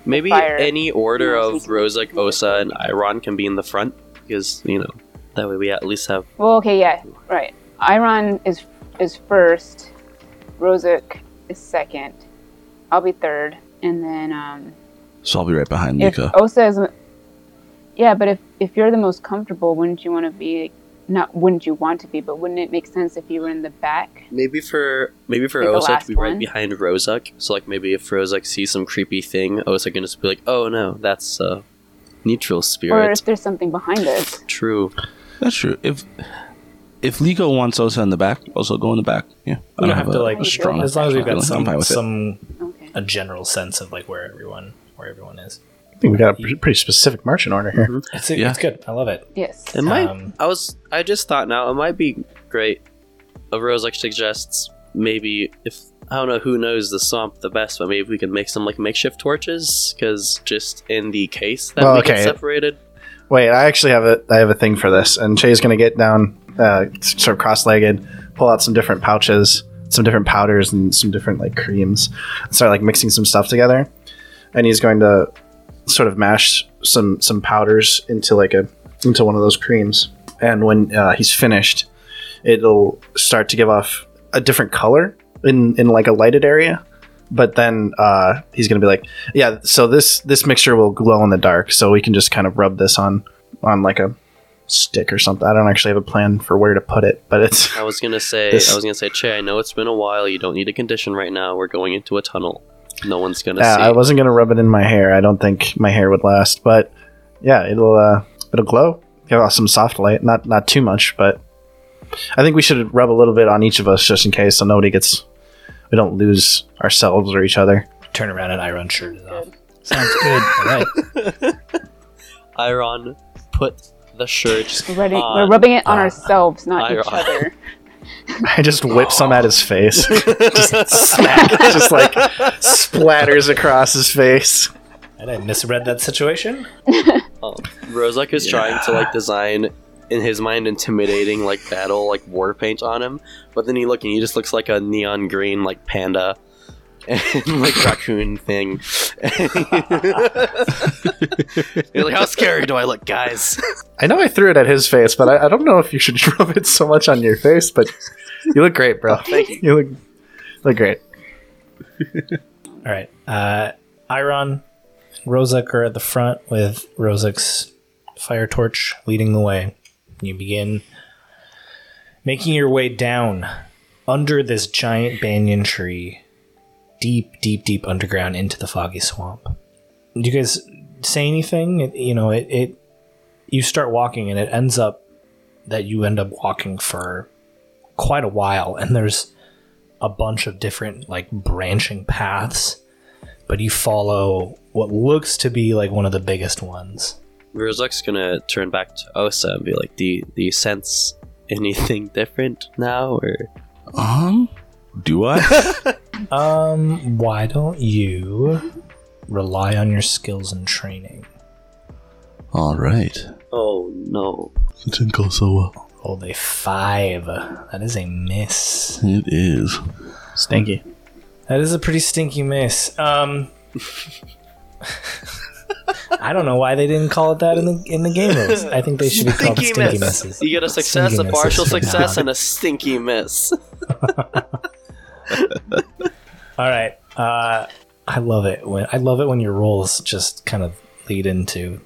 Maybe Fire. any order of so- Rozuk, Osa, and Eiron can be in the front because you know that way we at least have Well, okay, yeah, right. Eiron is is first. Rozuk is second. I'll be third. and then um, So I'll be right behind if Mika. Osa is, yeah, but if if you're the most comfortable, wouldn't you want to be? Not wouldn't you want to be, but wouldn't it make sense if you were in the back? Maybe for maybe for Like the Osa to be right one? behind Rozuk. So like maybe if Rozuk sees some creepy thing, Osa can just be like, "Oh no, that's a neutral spirit." Or if there's something behind it. True. That's true. If if Leeko wants Osa in the back, also go in the back. Yeah, We don't have to like a strong. as long as we've got some fine with it. some Okay. a general sense of like where everyone where everyone is. I think we got a pretty, pretty specific marching order here. It's Yeah. it's good. I love it. Yes. It might. Um, I was. I just thought now it might be great. A rose like suggests maybe if I don't know who knows the swamp the best, but maybe we can make some like makeshift torches because just in the case that Well, we okay. get separated. Wait, I actually have a I have a thing for this, and Shay's gonna get down, uh, sort of cross-legged, pull out some different pouches, some different powders, and some different like creams, and start like mixing some stuff together. And he's going to sort of mash some some powders into like a into one of those creams. And when uh, he's finished, it'll start to give off a different color in in like a lighted area. But then uh, he's gonna be like, yeah. So this this mixture will glow in the dark, so we can just kind of rub this on on like a stick or something. I don't actually have a plan for where to put it, but it's I was gonna say. This- I was gonna say, Che. I know it's been a while. You don't need a condition right now. We're going into a tunnel. No one's gonna yeah. see. I wasn't gonna rub it in my hair. I don't think my hair would last, but yeah, it'll uh, it'll glow. Give off some soft light, not not too much, but I think we should rub a little bit on each of us just in case, so nobody gets we don't lose ourselves or each other. turn around and Eiron shirt is off. Sounds good. All right. Eiron put the shirt. We're, ready, on. we're rubbing it on uh, ourselves, not each other. I just whip some at his face, just smack, just like splatters across his face. And I misread that situation. Um, Rozuk is trying to like design in his mind intimidating like battle like war paint on him, but then he look and he just looks like a neon green like panda and like raccoon thing. You're like, how scary do I look, guys? I know I threw it at his face, but I, I don't know if you should rub it so much on your face. But you look great, bro. Thank you. You look look great. All right. Uh, Eiron, Rozuk are at the front with Rozuk's fire torch leading the way. You begin making your way down under this giant banyan tree, deep, deep, deep underground into the foggy swamp. Do you guys say anything? It, you know, it, it. You start walking, and it ends up that you end up walking for quite a while, and there's a bunch of different like branching paths, but you follow what looks to be like one of the biggest ones. Rozuk's gonna turn back to Osa and be like, "Do you, do you sense anything different now?" Or Um, do I? Um, why don't you rely on your skills and training? All right. oh no, It didn't go so well. Rolled a five. That is a miss. It is. Stinky. That is a pretty stinky miss. Um, I don't know why they didn't call it that in the in the game rules. I think they should be called stinky misses. You get a success, Stinky a partial misses success, and a stinky miss. All right. Uh, I love it when I love it when your roles just kind of lead into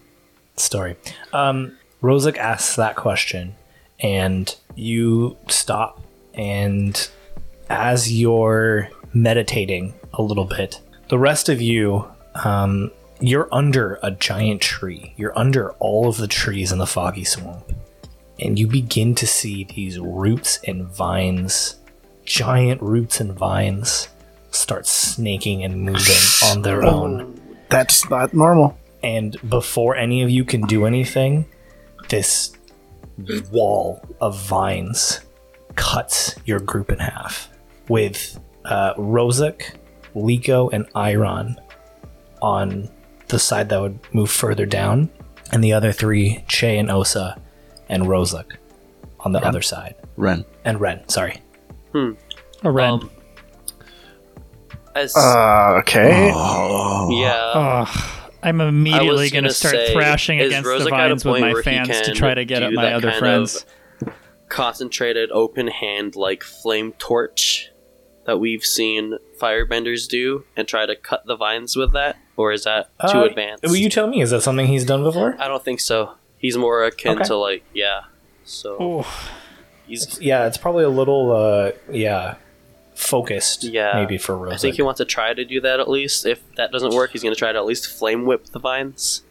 story. Um, Rozuk asks that question, and you stop. And as you're meditating a little bit, the rest of you, um, you're under a giant tree. You're under all of the trees in the foggy swamp, and you begin to see these roots and vines, giant roots and vines start snaking and moving on their own. That's not normal. And before any of you can do anything, this wall of vines cuts your group in half. With uh, Rozuk, Leeko, and Eiron on the side that would move further down, and the other three, Che and Osa, and Rozuk on the other side. Ren. And Ren, sorry. A red. Um, as Uh, okay. yeah, oh, I'm immediately going to gonna start say, thrashing against Rozuk the vines with my fans to try to get at my other friends. concentrated, open hand like flame torch that we've seen firebenders do and try to cut the vines with that, or is that too Uh, advanced? Will you tell me? Is that something he's done before? I don't think so. He's more akin Okay. to like yeah. So Oh, he's Yeah, it's probably a little, uh, yeah, focused. Yeah. maybe for Rose. I think he wants to try to do that at least. If that doesn't work, he's gonna try to at least flame whip the vines.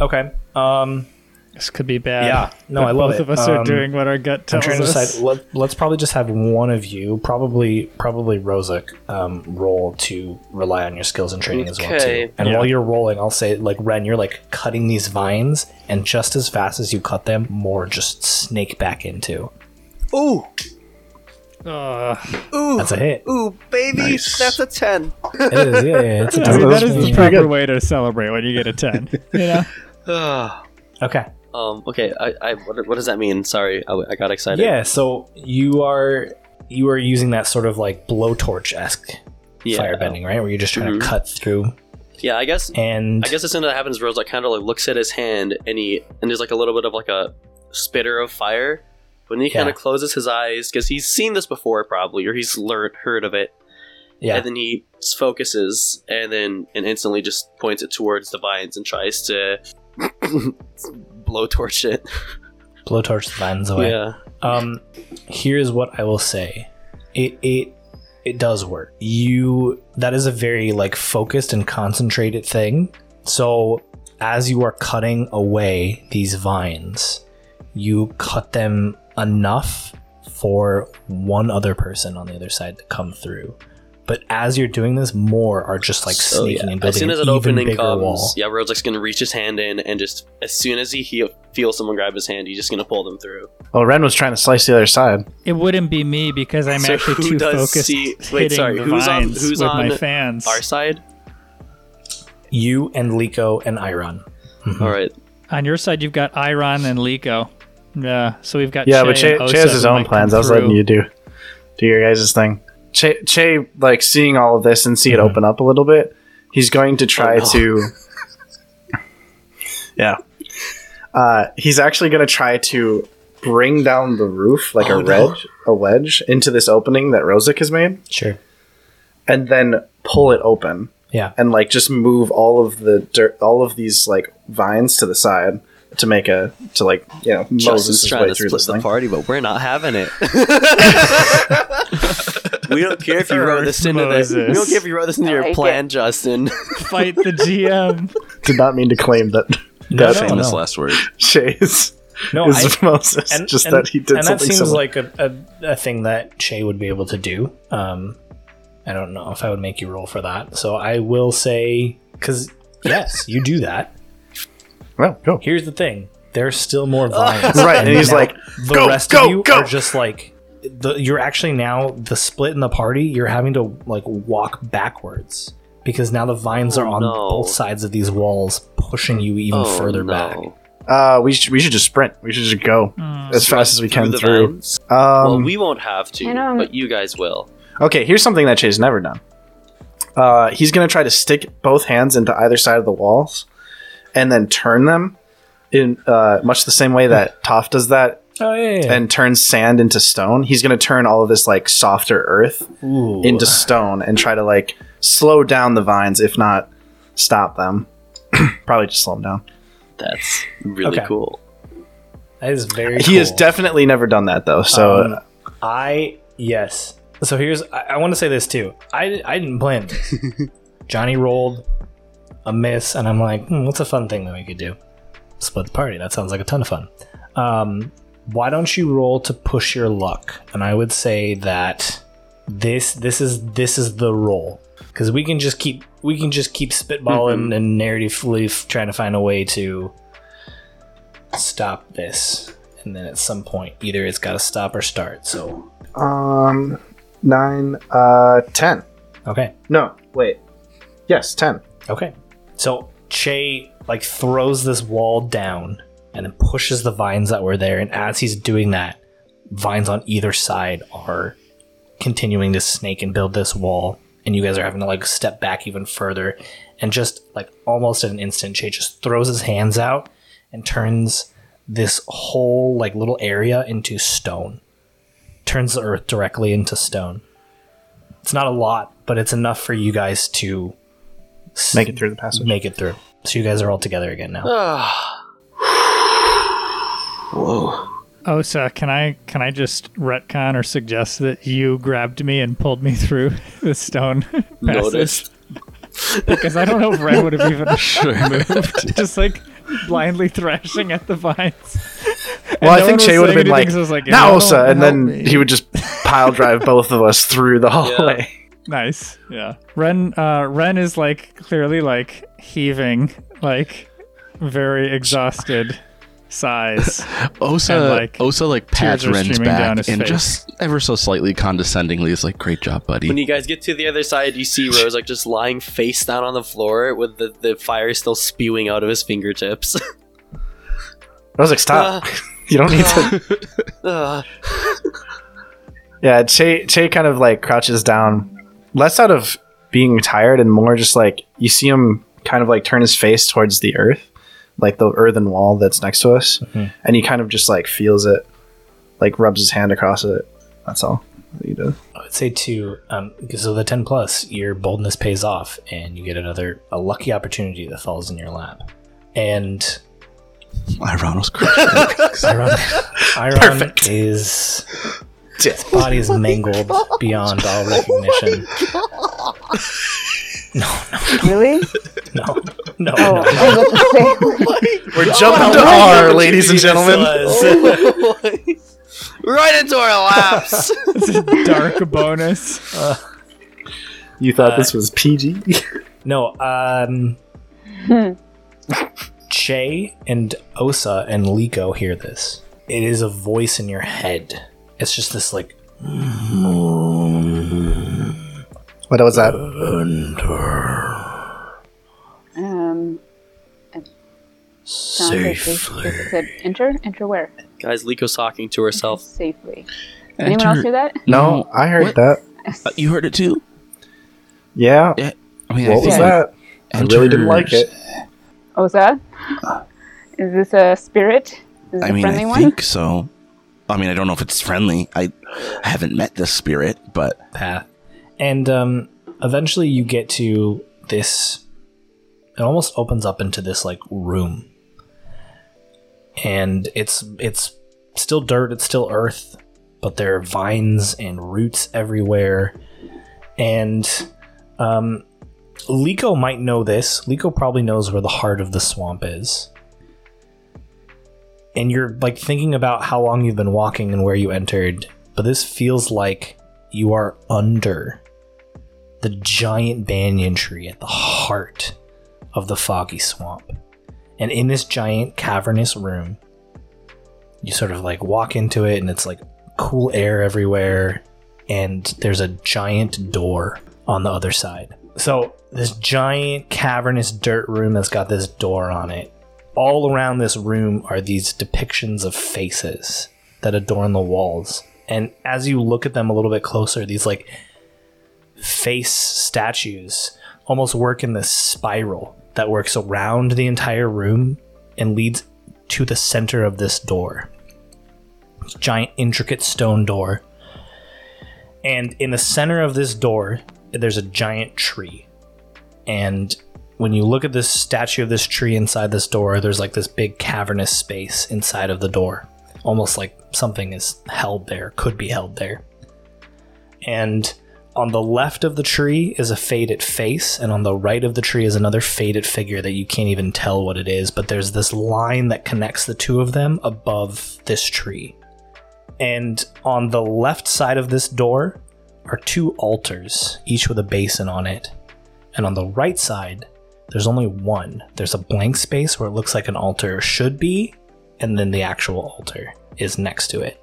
Okay. Um, this could be bad. Yeah. No, I love both it. of us are Um, doing what our gut tells I'm tells trying to us. decide. Let, let's probably just have one of you, probably probably Rozuk, um, roll to rely on your skills and training as well Okay. too. And Yeah. while you're rolling, I'll say like Ren, you're like cutting these vines, and just as fast as you cut them, more just snake back into. Ooh, Ugh. ooh, That's a hit. ooh, baby, Nice. that's a ten. It is. Yeah, yeah. It's a I mean, that is the pretty proper good. way to celebrate when you get a 10. You know? Ah. okay. um. Okay. I. I what, what does that mean? Sorry, I, I got excited. Yeah. So you are you are using that sort of like blowtorch esque Yeah. firebending, right? Where you're just trying Mhm. to cut through Yeah. I guess. and I guess as soon as that happens, Rose like kind of like looks at his hand and he and there's like a little bit of like a spitter of fire. When he kind of closes his eyes because he's seen this before probably or he's learned heard of it, yeah. and then he focuses and then and instantly just points it towards the vines and tries to blowtorch it. blowtorch the vines away. Yeah. Um, here's what I will say. It it it does work. You that is a very like focused and concentrated thing. So as you are cutting away these vines, you cut them enough for one other person on the other side to come through. But as you're doing this, more are just like So, sneaking yeah, and as building soon as an an even opening bigger comes, wall. yeah, Rose's gonna reach his hand in and just as soon as he, he feels someone grab his hand, he's just gonna pull them through. Well, Ren was trying to slice the other side. It wouldn't be me because I'm So actually too does focused see- hitting wait, sorry, the who's on- vines who's with on my fans. Our side. You and Leeko and Eiron. Mhm. All right. On your side, you've got Eiron and Leeko. Yeah, so we've got Yeah, Che but Che, and che has his own might come plans. I was letting you do do your guys' thing. Che, che, like seeing all of this and see it Mhm. open up a little bit, he's going to try Oh, no. to. yeah, uh, he's actually going to try to bring down the roof like Oh, a no. wedge, a wedge into this opening that Rozuk has made, Sure. and then pull it open Yeah. and like just move all of the dirt, all of these like vines to the side to make a to like you know Justin's Moses his trying way to through split this the thing. party, but we're not having it. we don't care if you wrote this into this. We don't care if you wrote this into your like plan, Justin. Fight the GM. Did not mean to claim that No, that no, Famous no. last word. Shay's No, is I, Moses. just that he did something. and that seems similar. like a, a, a thing that Shay would be able to do. Um, I don't know if I would make you roll for that. So I will say, because yes, you do that. Well, go. Here's the thing: there's still more vines, Right, and he's like, the "Go, rest go, of you go." are just like the. You're actually now the split in the party. You're having to like walk backwards because now the vines Oh, are on no. both sides of these walls, pushing you even oh, further no. back. Uh, we should we should just sprint. We should just go as fast as we can the through. Um, well, we won't have to, And, but you guys will. okay, here's something that Shay's never done. Uh, he's gonna try to stick both hands into either side of the walls, and then turn them in uh, much the same way that Toph does that, Oh yeah, yeah. and turns sand into stone. He's gonna turn all of this like softer earth Ooh. into stone and try to like slow down the vines, if not stop them. Probably just slow them down. That's really Okay. cool. that is very. He has definitely never done that though. So Um, I yes. So here's I, I want to say this too. I I didn't plan this. Johnny rolled a miss, and I'm like, hmm, what's a fun thing that we could do? Split the party. That sounds like a ton of fun. Um, why don't you roll to push your luck? And I would say that this this is this is the roll because we can just keep we can just keep spitballing and narratively f- trying to find a way to stop this and then at some point either it's got to stop or start so Um, nine, uh, ten. okay No, wait. Yes, ten. okay so che like throws this wall down and then pushes the vines that were there. And as he's doing that vines on either side are continuing to snake and build this wall. And you guys are having to like step back even further. And just like almost at an instant che just throws his hands out and turns this whole like little area into stone. Turns the earth directly into stone. It's not a lot, but it's enough for you guys to Make it through the passage. make it through. So you guys are all together again now. Whoa. Oh, Osa, can I can I just retcon or suggest that you grabbed me and pulled me through the stone passage? Because I don't know if Ren would have even moved. Just like blindly thrashing at the vines. Well, I no think one Shay would have been like, anything, so was like, now, "No, Osa, and then me." he would just pile drive both of us through the hallway. Nice. Yeah. Ren uh Ren is like clearly like heaving, like very exhausted sighs. Osa, And, like, Osa like pats Ren's back and face. just ever so slightly condescendingly is like, "Great job, buddy." When you guys get to the other side, you see Rose like just lying face down on the floor with the, the fire still spewing out of his fingertips. I was like, stop. you don't need to. Ah. Yeah, Che Che kind of like crouches down, less out of being tired and more just like you see him kind of like turn his face towards the earth, like the earthen wall that's next to us, and he kind of just like feels it, like rubs his hand across it. That's all that he does. I would say too, um, because of the ten plus, your boldness pays off, and you get another a lucky opportunity that falls in your lap. And Eiron. Eiron, Eiron is his body is mangled beyond all recognition. No, no. Really? No, no, Oh, no. I was about to say. We're jumping to R, ladies and gentlemen. right into our laps. It's a dark bonus. You thought this was PG? No, um, Che and Osa and Leeko hear this. It is a voice in your head. It's just this like what was that? Um, sounds like they, they said enter. Enter where? Guys, Leeko's talking to herself. Safely. Anyone else hear that? No, I heard What? that. Uh, you heard it too. Yeah. Yeah. I mean, What was think that? I really didn't like enters- it. Osa? Is this a spirit? Is this I a mean, friendly I one? think so. I mean, I don't know if it's friendly. I, I haven't met this spirit, but path. And um, eventually you get to this. It almost opens up into this like room, and it's it's still dirt. It's still earth, but there are vines and roots everywhere. And um, Leeko might know this. Leeko probably knows where the heart of the swamp is. And you're like thinking about how long you've been walking and where you entered, but this feels like you are under the giant banyan tree at the heart of the foggy swamp. And in this giant cavernous room, you sort of like walk into it and it's like cool air everywhere and there's a giant door on the other side. So, this giant cavernous dirt room that's got this door on it. All around this room are these depictions of faces that adorn the walls. And as you look at them a little bit closer, these like face statues almost work in this spiral that works around the entire room and leads to the center of this door. This giant, intricate stone door. And in the center of this door, there's a giant tree. And when you look at this statue of this tree inside this door, there's like this big cavernous space inside of the door. Almost like something is held there, could be held there. And on the left of the tree is a faded face, and on the right of the tree is another faded figure that you can't even tell what it is, but there's this line that connects the two of them above this tree. And on the left side of this door are two altars, each with a basin on it. And on the right side, there's only one. There's a blank space where it looks like an altar should be, and then the actual altar is next to it.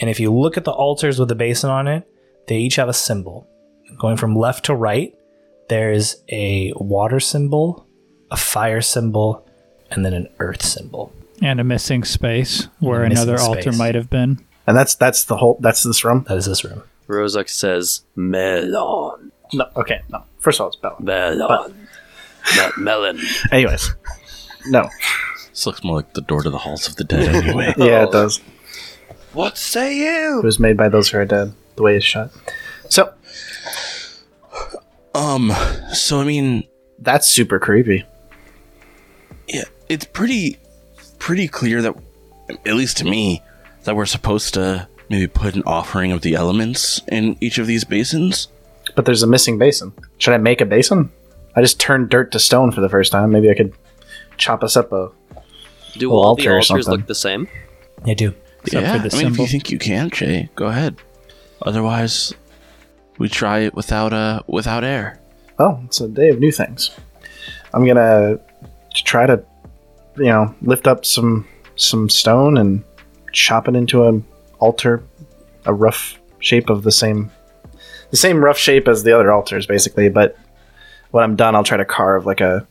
And if you look at the altars with the basin on it, they each have a symbol. Going from left to right, there's a water symbol, a fire symbol, and then an earth symbol. And a missing space where missing another altar might have been. And that's that's the whole that's this room. That is this room. Rozuk says, melon, No, okay, no. First of all, it's Bella. melon, not melon. Anyways, no. this looks more like the door to the halls of the dead anyway. Yeah, it does. What say you? It was made by those who are dead. The way it's shot. So, Um. So I mean, That's super creepy. yeah, it's pretty, pretty clear that, at least to me, that we're supposed to maybe put an offering of the elements in each of these basins. But there's a missing basin. Should I make a basin? I just turned dirt to stone for the first time. Maybe I could chop us up a. Do Well, all altar the altars something. look the same? I do. Except yeah, for the I mean, if you think you can, Jay, go ahead. Otherwise, we try it without uh without air. Oh, it's a day of new things. I'm gonna try to, you know, lift up some some stone and chop it into an altar, a rough shape of the same, the same rough shape as the other altars, basically. But when I'm done, I'll try to carve like a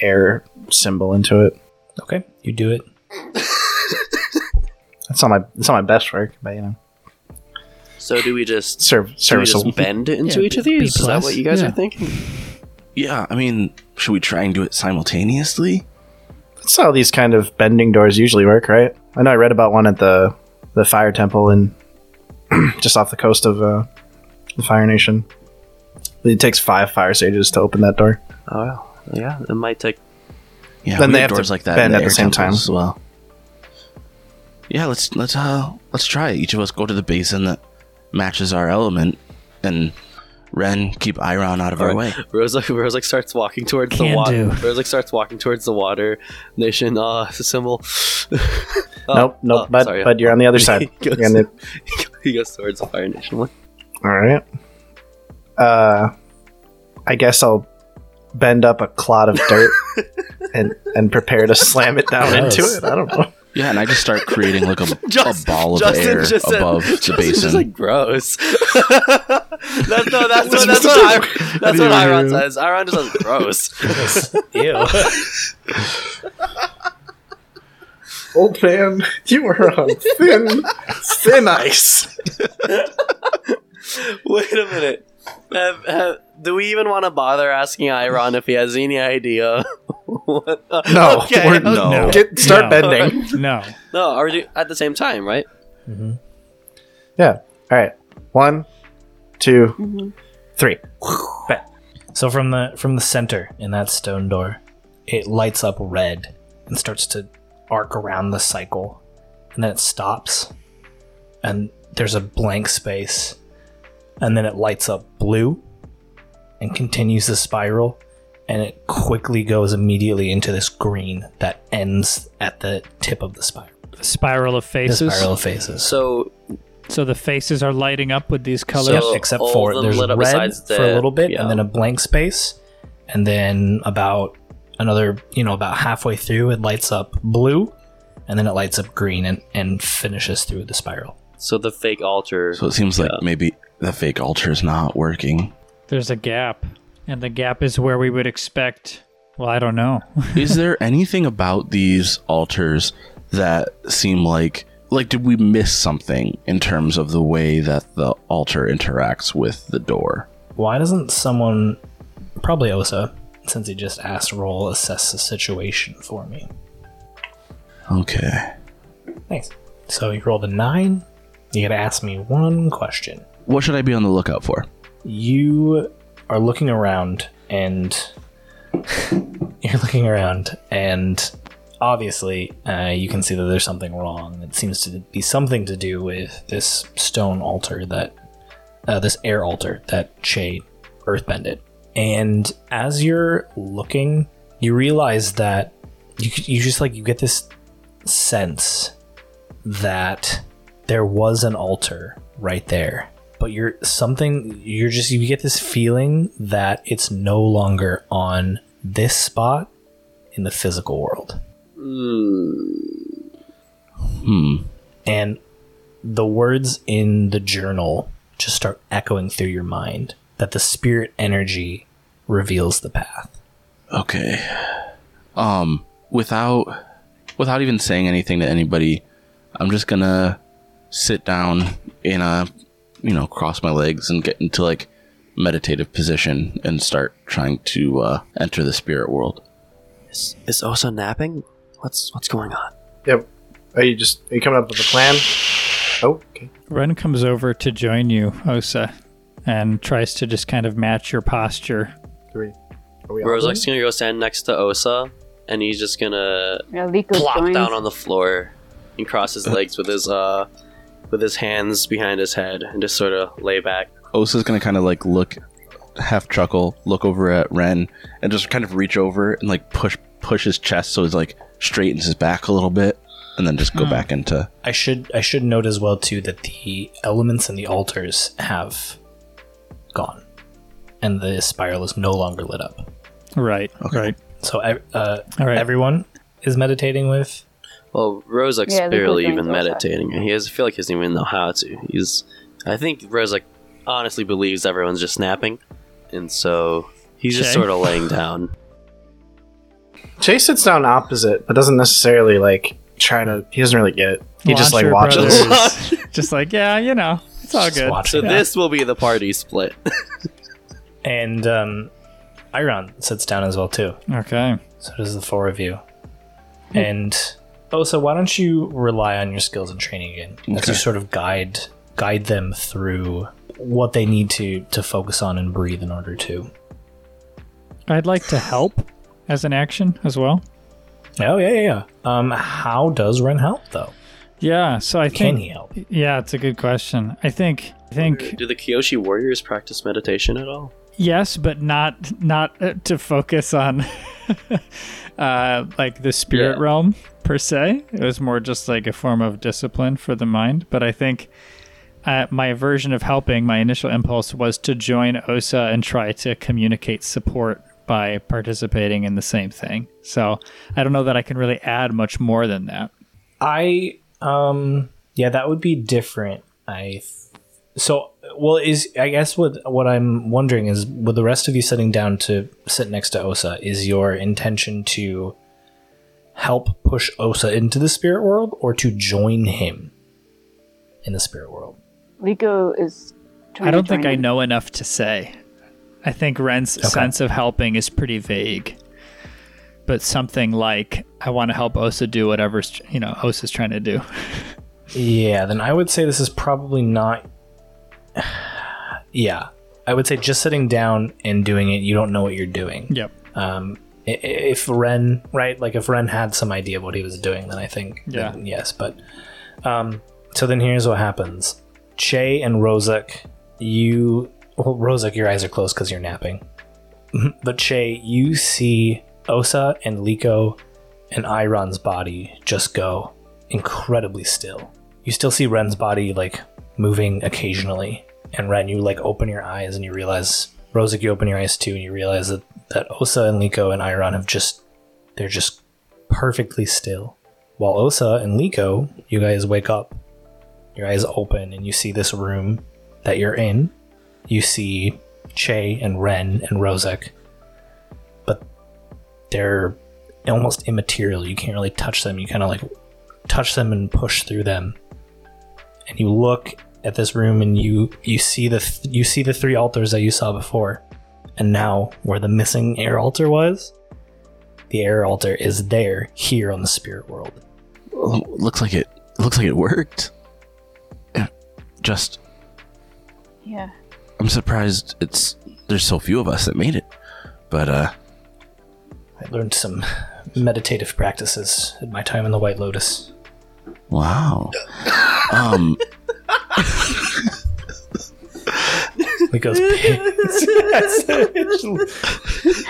air symbol into it. Okay, you do it. That's not my that's not my best work, but you know, So do we just serve do we just bend into Yeah, each of B these? Is that what you guys yeah. are thinking? Yeah, I mean, should we try and do it simultaneously? That's how these kind of bending doors usually work, right? I know I read about one at the the Fire Temple in just off the coast of uh, the Fire Nation. It takes five fire sages to open that door. Oh, yeah. yeah. It might take. Yeah, Then they have have to like that bend in at the same temples as well. Yeah, let's let's uh let's try it. Each of us go to the basin that matches our element, and Ren keep Eiron out of our way. Rose like, Rose like starts walking towards the water. do. Rose like starts walking towards the water nation uh symbol. Oh, nope, nope. oh, but sorry. but you're on the other side. He goes- the- he goes towards the Fire Nation one. all right. Uh, I guess I'll bend up a clod of dirt and and prepare to slam it down Gross. into it. I don't know. Yeah, and I just start creating like a, Just- a ball of Justin air just said- above the Justin basin. just like gross. that's no, that's what that's what Eiron, that's what Eiron says. Eiron just says gross. Ew. Old man, you were on thin thin ice. Wait a minute. Have, have, do we even want to bother asking Eiron if he has any idea? what, No, okay, we're- okay. no. Get start No. bending. No. No, are we do at the same time, right? Mm-hmm. Yeah. All right. One, two, mm-hmm. three. Bet. So from the from the center in that stone door, it lights up red and starts to arc around the cycle, and then it stops, and there's a blank space, and then it lights up blue, and continues the spiral, and it quickly goes immediately into this green that ends at the tip of the spiral. Spiral of The faces. spiral of faces. So, So the faces are lighting up with these colors. So except for there's red besides for a little bit, yeah. and then a blank space, and then about another, you know, about halfway through, it lights up blue, and then it lights up green, and and finishes through the spiral. so the fake altar. so it seems like Yeah. maybe the fake altar is not working. There's a gap, and the gap is where we would expect. Well, I don't know. is there anything about these altars that seem like like did we miss something in terms of the way that the altar interacts with the door? Why doesn't someone, probably Osa, since he just asked, roll assess the situation for me? Okay. Thanks. So you rolled a nine. You gotta ask me one question. What should I be on the lookout for? you are looking around and you're looking around and obviously uh, you can see that there's something wrong. It seems to be something to do with this stone altar that uh, this air altar that Che earthbended. And as you're looking you realize that you, you just like you get this sense that there was an altar right there but you're something you're just you get this feeling that it's no longer on this spot in the physical world Hmm. and the words in the journal just start echoing through your mind that the spirit energy reveals the path Okay. Um without without even saying anything to anybody, I'm just going to sit down in a you know, cross my legs and get into like meditative position and start trying to uh enter the spirit world. Is, is Osa napping? What's what's going on? Yep. Are you just are you coming up with a plan? Oh, okay. Ren comes over to join you, Osa. and tries to just kind of match your posture. Three. we, are we all gonna go stand next to Osa, and he's just gonna Yeah, Leeko plop joins. down on the floor and cross his legs with his uh with his hands behind his head and just sort of lay back. Osa's gonna kind of like look, half chuckle, look over at Ren, and just kind of reach over and like push push his chest so he's like straightens his back a little bit, and then just go back into. I should I should note as well too that the elements and the altars have gone, and the spiral is no longer lit up. Right. Right. So uh, All right. everyone is meditating with. Well, Rozuk's Yeah, barely even Osa. meditating. He has I feel like he doesn't even know how to. He's I think Rozak honestly believes everyone's just snapping, and so he's just sort of laying down. Chase sits down opposite, but doesn't necessarily like try to. He doesn't really get it. He just like Launcher watches. Brothers, just like, yeah, you know, it's all Just good. watch So it. this will be the party split. And um, Eiron sits down as well too. Okay. So does the four of you. And oh, so why don't you rely on your skills and training again as Okay. you sort of guide guide them through what they need to to focus on and breathe in order to. I'd like to help as an action as well. Oh yeah, yeah, yeah. Um, how does Ren help though? Yeah, so I think Can think he help? Yeah, it's a good question. I think I think Do the Kyoshi warriors practice meditation at all? yes, but not not uh, to focus on uh like the spirit Yeah. realm per se. It was more just like a form of discipline for the mind, but I think uh, my version of helping, my initial impulse was to join OSA and try to communicate support by participating in the same thing. So I don't know that I can really add much more than that. I um yeah, that would be different. I th- so well is I guess what what I'm wondering is with the rest of you sitting down to sit next to Osa, is your intention to help push Osa into the spirit world or to join him in the spirit world? Leeko is. Trying I don't to think join I in. know enough to say. I think Ren's sense of helping is pretty vague. But something like I want to help Osa do whatever you know Osa's trying to do. Yeah, then I would say this is probably not. yeah, I would say just sitting down and doing it, you don't know what you're doing. Yep. Um, if Ren, right, like if Ren had some idea of what he was doing, then I think, Yeah. yes. But, um, so then here's what happens: Che and Rozuk, you, well, Rozuk, your eyes are closed because you're napping. but Che, you see Osa and Leeko and Eiron's body just go incredibly still. You still see Ren's body like moving occasionally, and Ren, you like open your eyes and you realize, Rozuk, you open your eyes too, and you realize that that Osa and Leeko and Eiron have just they're just perfectly still. While Osa and Leeko, you guys wake up, your eyes open, and you see this room that you're in. You see Che and Ren and Rozuk, but they're almost immaterial. You can't really touch them. You kind of like touch them and push through them. And you look at this room and you you see the th- you see the three altars that you saw before. And now where the missing air altar was, the air altar is there here on the spirit world. Oh, looks like it. Looks like it worked. Yeah, Just, Yeah. I'm surprised it's there's so few of us that made it. But uh, I learned some meditative practices at my time in the White Lotus. Wow. um, He goes, I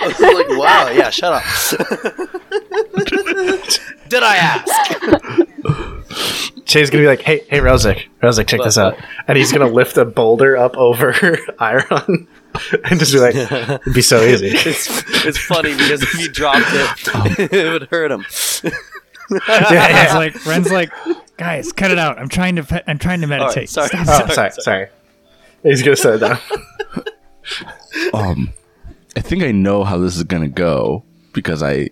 was like, wow, yeah, shut up. Did I ask? Che's gonna be like, "Hey, hey, Rozuk, Rozuk, check this out," and he's gonna lift a boulder up over Eiron and just be like, "It'd be so easy." It's, it's funny because if you dropped it, it would hurt him. yeah, Ren's yeah. like Ren's like, guys, cut it out. I'm trying to pe- I'm trying to meditate. sorry. Stop. Oh, sorry, sorry. He's gonna set it down. um, I think I know how this is gonna go because I,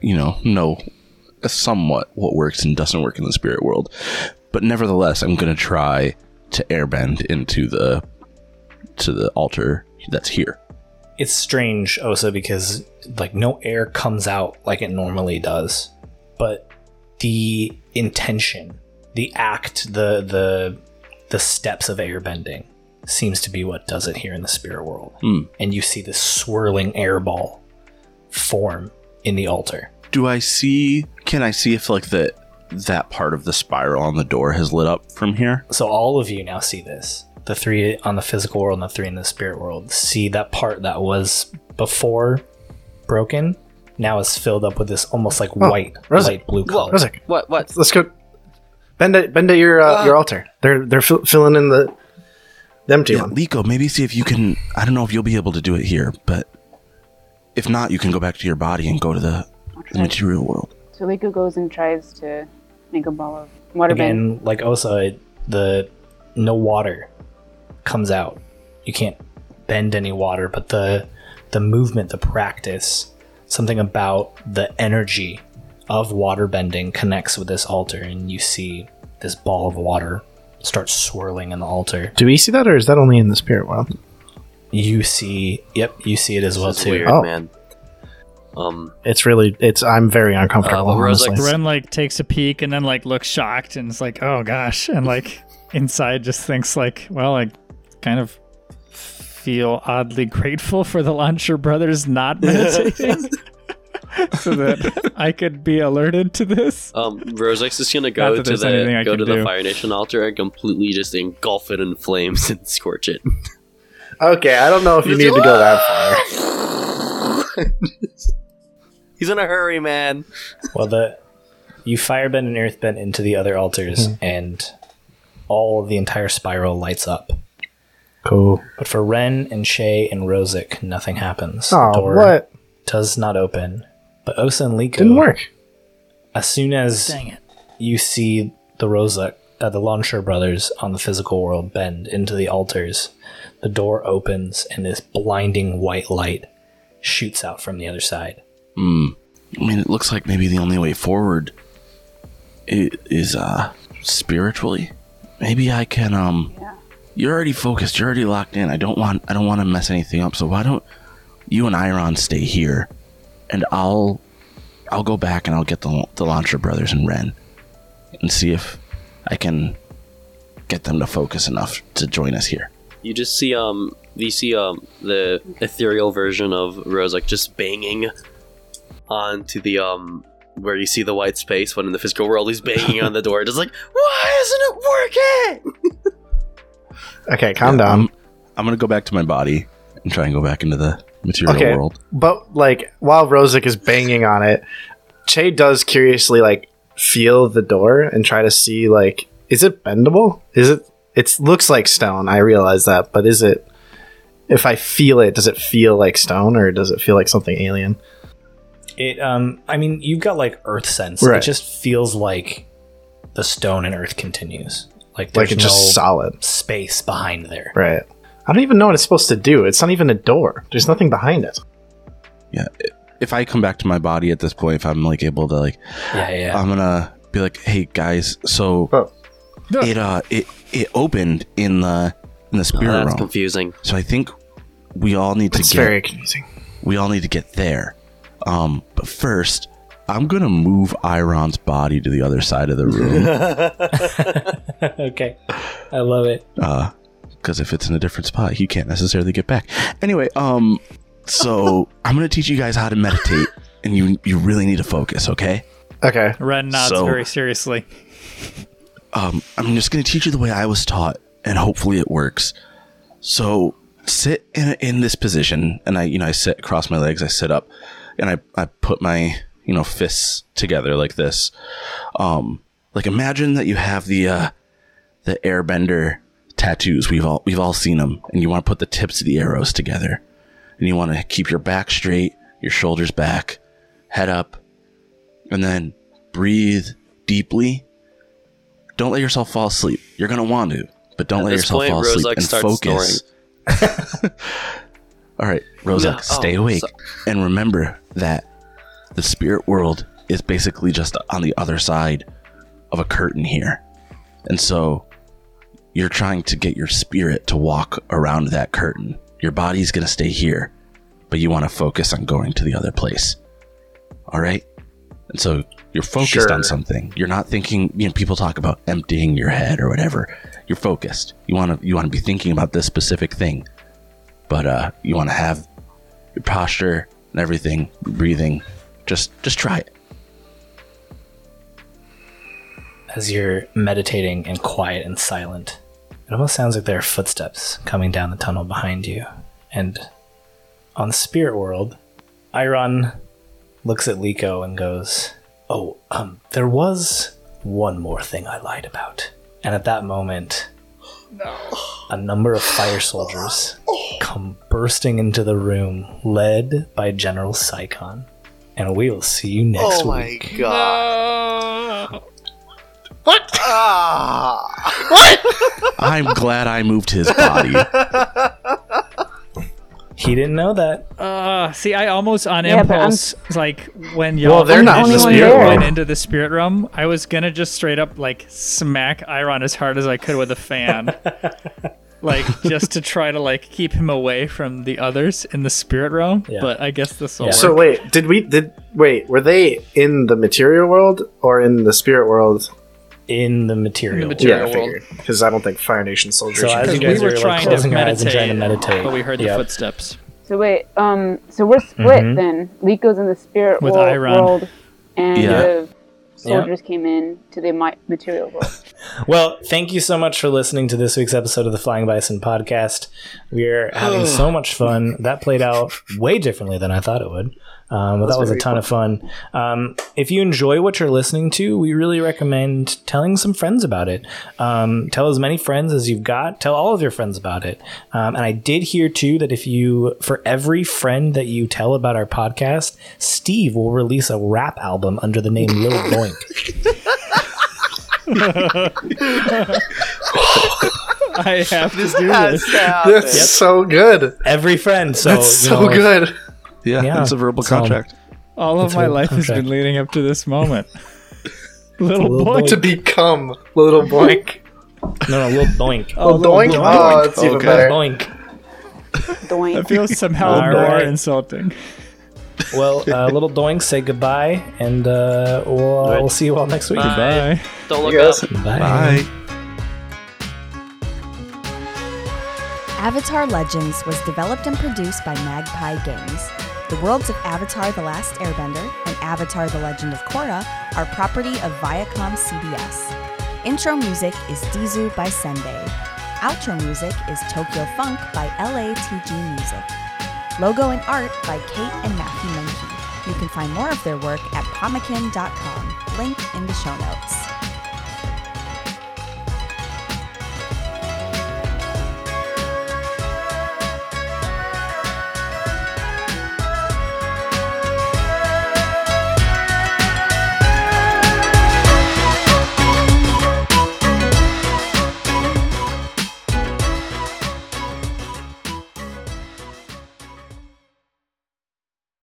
you know, know somewhat what works and doesn't work in the spirit world. But nevertheless, I'm gonna try to airbend into the to the altar that's here. it's strange also because like no air comes out like it normally does but the intention the act the the the steps of airbending seems to be what does it here in the spirit world. Hmm. And you see this swirling air ball form in the altar. Do I see? Can I see if like the that part of the spiral on the door has lit up from here? So all of you now see this. The three on the physical world and the three in the spirit world see that part that was before broken now is filled up with this almost like white, Rosa- light blue color. Rozuk, What? What? let's go. Bend at bend at your uh, your altar. They're they're fill filling in the the empty Yeah, one. Leeko, maybe see if you can. I don't know if you'll be able to do it here, but if not, you can go back to your body and go to the, the material world. So Leeko goes and tries to make a ball of water bend. Again, like Osa, it- the no water comes out. You can't bend any water, but the the movement, the practice, something about the energy of water bending connects with this altar, and you see this ball of water start swirling in the altar. Do we see that, or is that only in the spirit world? You see, yep, you see it as well is too. weird, Oh. man. Um, It's really it's. I'm very uncomfortable. Uh, well, Rozuk- honestly. Ren like takes a peek and then like looks shocked and it's like, "Oh gosh," and like inside just thinks like, "Well, like, kind of feel oddly grateful for the Launcher brothers not meditating, so that I could be alerted to this." um, Rosex is gonna go to there's anything I the go can to the do. Fire Nation altar and completely just engulf it in flames and scorch it. Okay, I don't know if you need to go that far. He's in a hurry, man. Well, the you firebend and earthbend into the other altars, and all of the entire spiral lights up. Cool. But for Ren and Che and Rozuk, nothing happens. Oh, the door what? does not open. But Osa and Leeko, Didn't work. as soon as Dang it! you see the Rozuk, uh, the Launcher brothers on the physical world bend into the altars, the door opens and this blinding white light shoots out from the other side. Hmm. I mean, it looks like maybe the only way forward is uh spiritually. Maybe I can um. You're already focused. You're already locked in. I don't want. I don't want to mess anything up. So why don't you and Eiron stay here, and I'll I'll go back and I'll get the the Launcher brothers and Ren, and see if I can get them to focus enough to join us here. You just see um you see um the ethereal version of Rose like just banging onto the um where you see the white space when in the physical world he's banging on the door just like why isn't it working Okay, calm Yeah, down. I'm, I'm gonna go back to my body and try and go back into the material Okay. world. But like while Rozuk is banging on it, Che does curiously like feel the door and try to see like is it bendable? Is it it looks like stone, I realize that, but is it if I feel it, does it feel like stone or does it feel like something alien? It, um, I mean, you've got like earth sense. Right. It just feels like the stone and earth continues. Like Like there's it's just solid. space behind there. Right. I don't even know what it's supposed to do. It's not even a door. There's nothing behind it. Yeah. If I come back to my body at this point, if I'm like able to like, Yeah, yeah. I'm gonna be like, hey guys, so Oh. it uh it it opened in the in the oh, spirit that's realm. confusing So I think we all need to get very confusing. we all need to get there. Um, but first, I'm gonna move Eiron's body to the other side of the room. okay, I love it. uh because if it's in a different spot he can't necessarily get back anyway um so i'm gonna teach you guys how to meditate and you you really need to focus okay Okay. Ren nods So- very seriously. um i'm just gonna teach you the way i was taught and hopefully it works so sit in, in this position and i you know i sit across my legs i sit up and i i put my you know fists together like this um like imagine that you have the uh the airbender tattoos. We've all we've all seen them and you want to put the tips of the arrows together. And you want to keep your back straight your shoulders back head up and then breathe deeply. Don't let yourself fall asleep. You're going to want to but don't At let yourself point, fall asleep Rozuk and focus. all right Rozuk No, stay oh, awake. so- and remember that the spirit world is basically just on the other side of a curtain here. And so you're trying to get your spirit to walk around that curtain. Your body's going to stay here, but you want to focus on going to the other place. All right? And so you're focused Sure. on something. You're not thinking, you know, people talk about emptying your head or whatever. You're focused. You want to you want to be thinking about this specific thing. But uh you want to have your posture and everything, breathing. Just just try it. As you're meditating and quiet and silent, it almost sounds like there are footsteps coming down the tunnel behind you. And on the spirit world, Eiron looks at Leeko and goes, Oh, um, there was one more thing I lied about. And at that moment, a number of fire soldiers come bursting into the room, led by General Psychon. And we will see you next week. Oh my week. god. What? Ah. I'm glad I moved his body. He didn't know that. Uh, see, I almost on Yeah, but I'm- impulse, like when y'all Well, they're went not into the the only spirit one there. went into the spirit realm, I was gonna just straight up like smack Eiron as hard as I could with a fan, like just to try to like keep him away from the others in the spirit realm. Yeah. But I guess this will Yeah. work. So wait, did we did wait? Were they in the material world or in the spirit world? In the material. In the material yeah, world. because I don't think Fire Nation soldiers. So should as be- you Because guys we were are, like, trying to closing your eyes and meditate, trying to meditate, but we heard the Yep. footsteps. So wait, um, so we're split Mhm. then. Leeko's in the spirit With world, Eiron. world, and Yeah. the soldiers came in to the material world. Well, thank you so much for listening to this week's episode of the Flying Bison podcast. We're having so much fun. That played out way differently than I thought it would. Um, but that was a very ton of fun. Um, if you enjoy what you're listening to, we really recommend telling some friends about it. Um, tell as many friends as you've got. Tell all of your friends about it. Um, and I did hear too that if you, for every friend that you tell about our podcast, Steve will release a rap album under the name Lil Boink. I have to do this. to happen. That's so good. Every friend. So That's you so know, good. Yeah, Yeah. it's a verbal So- contract. All of It's my a life has been leading up to this moment. Little, Little boy. boy. To become little boink. No, no, Lil Boink. Oh, little doink. little Oh, it's even Okay. better. Boink. Doink. That feels somehow All more right. insulting. Well, uh, little Doink, say goodbye, and uh, we'll, uh, we'll see you all next week. Bye. Bye. Don't look You guys- up. Bye. Bye. Avatar Legends was developed and produced by Magpie Games. The worlds of Avatar The Last Airbender and Avatar The Legend of Korra are property of Viacom CBS. Intro music is Dizu by Senbei. Outro music is Tokyo Funk by LATG Music. Logo and art by Cate and Matthew Mahnke. You can find more of their work at pomekin.com, link in the show notes.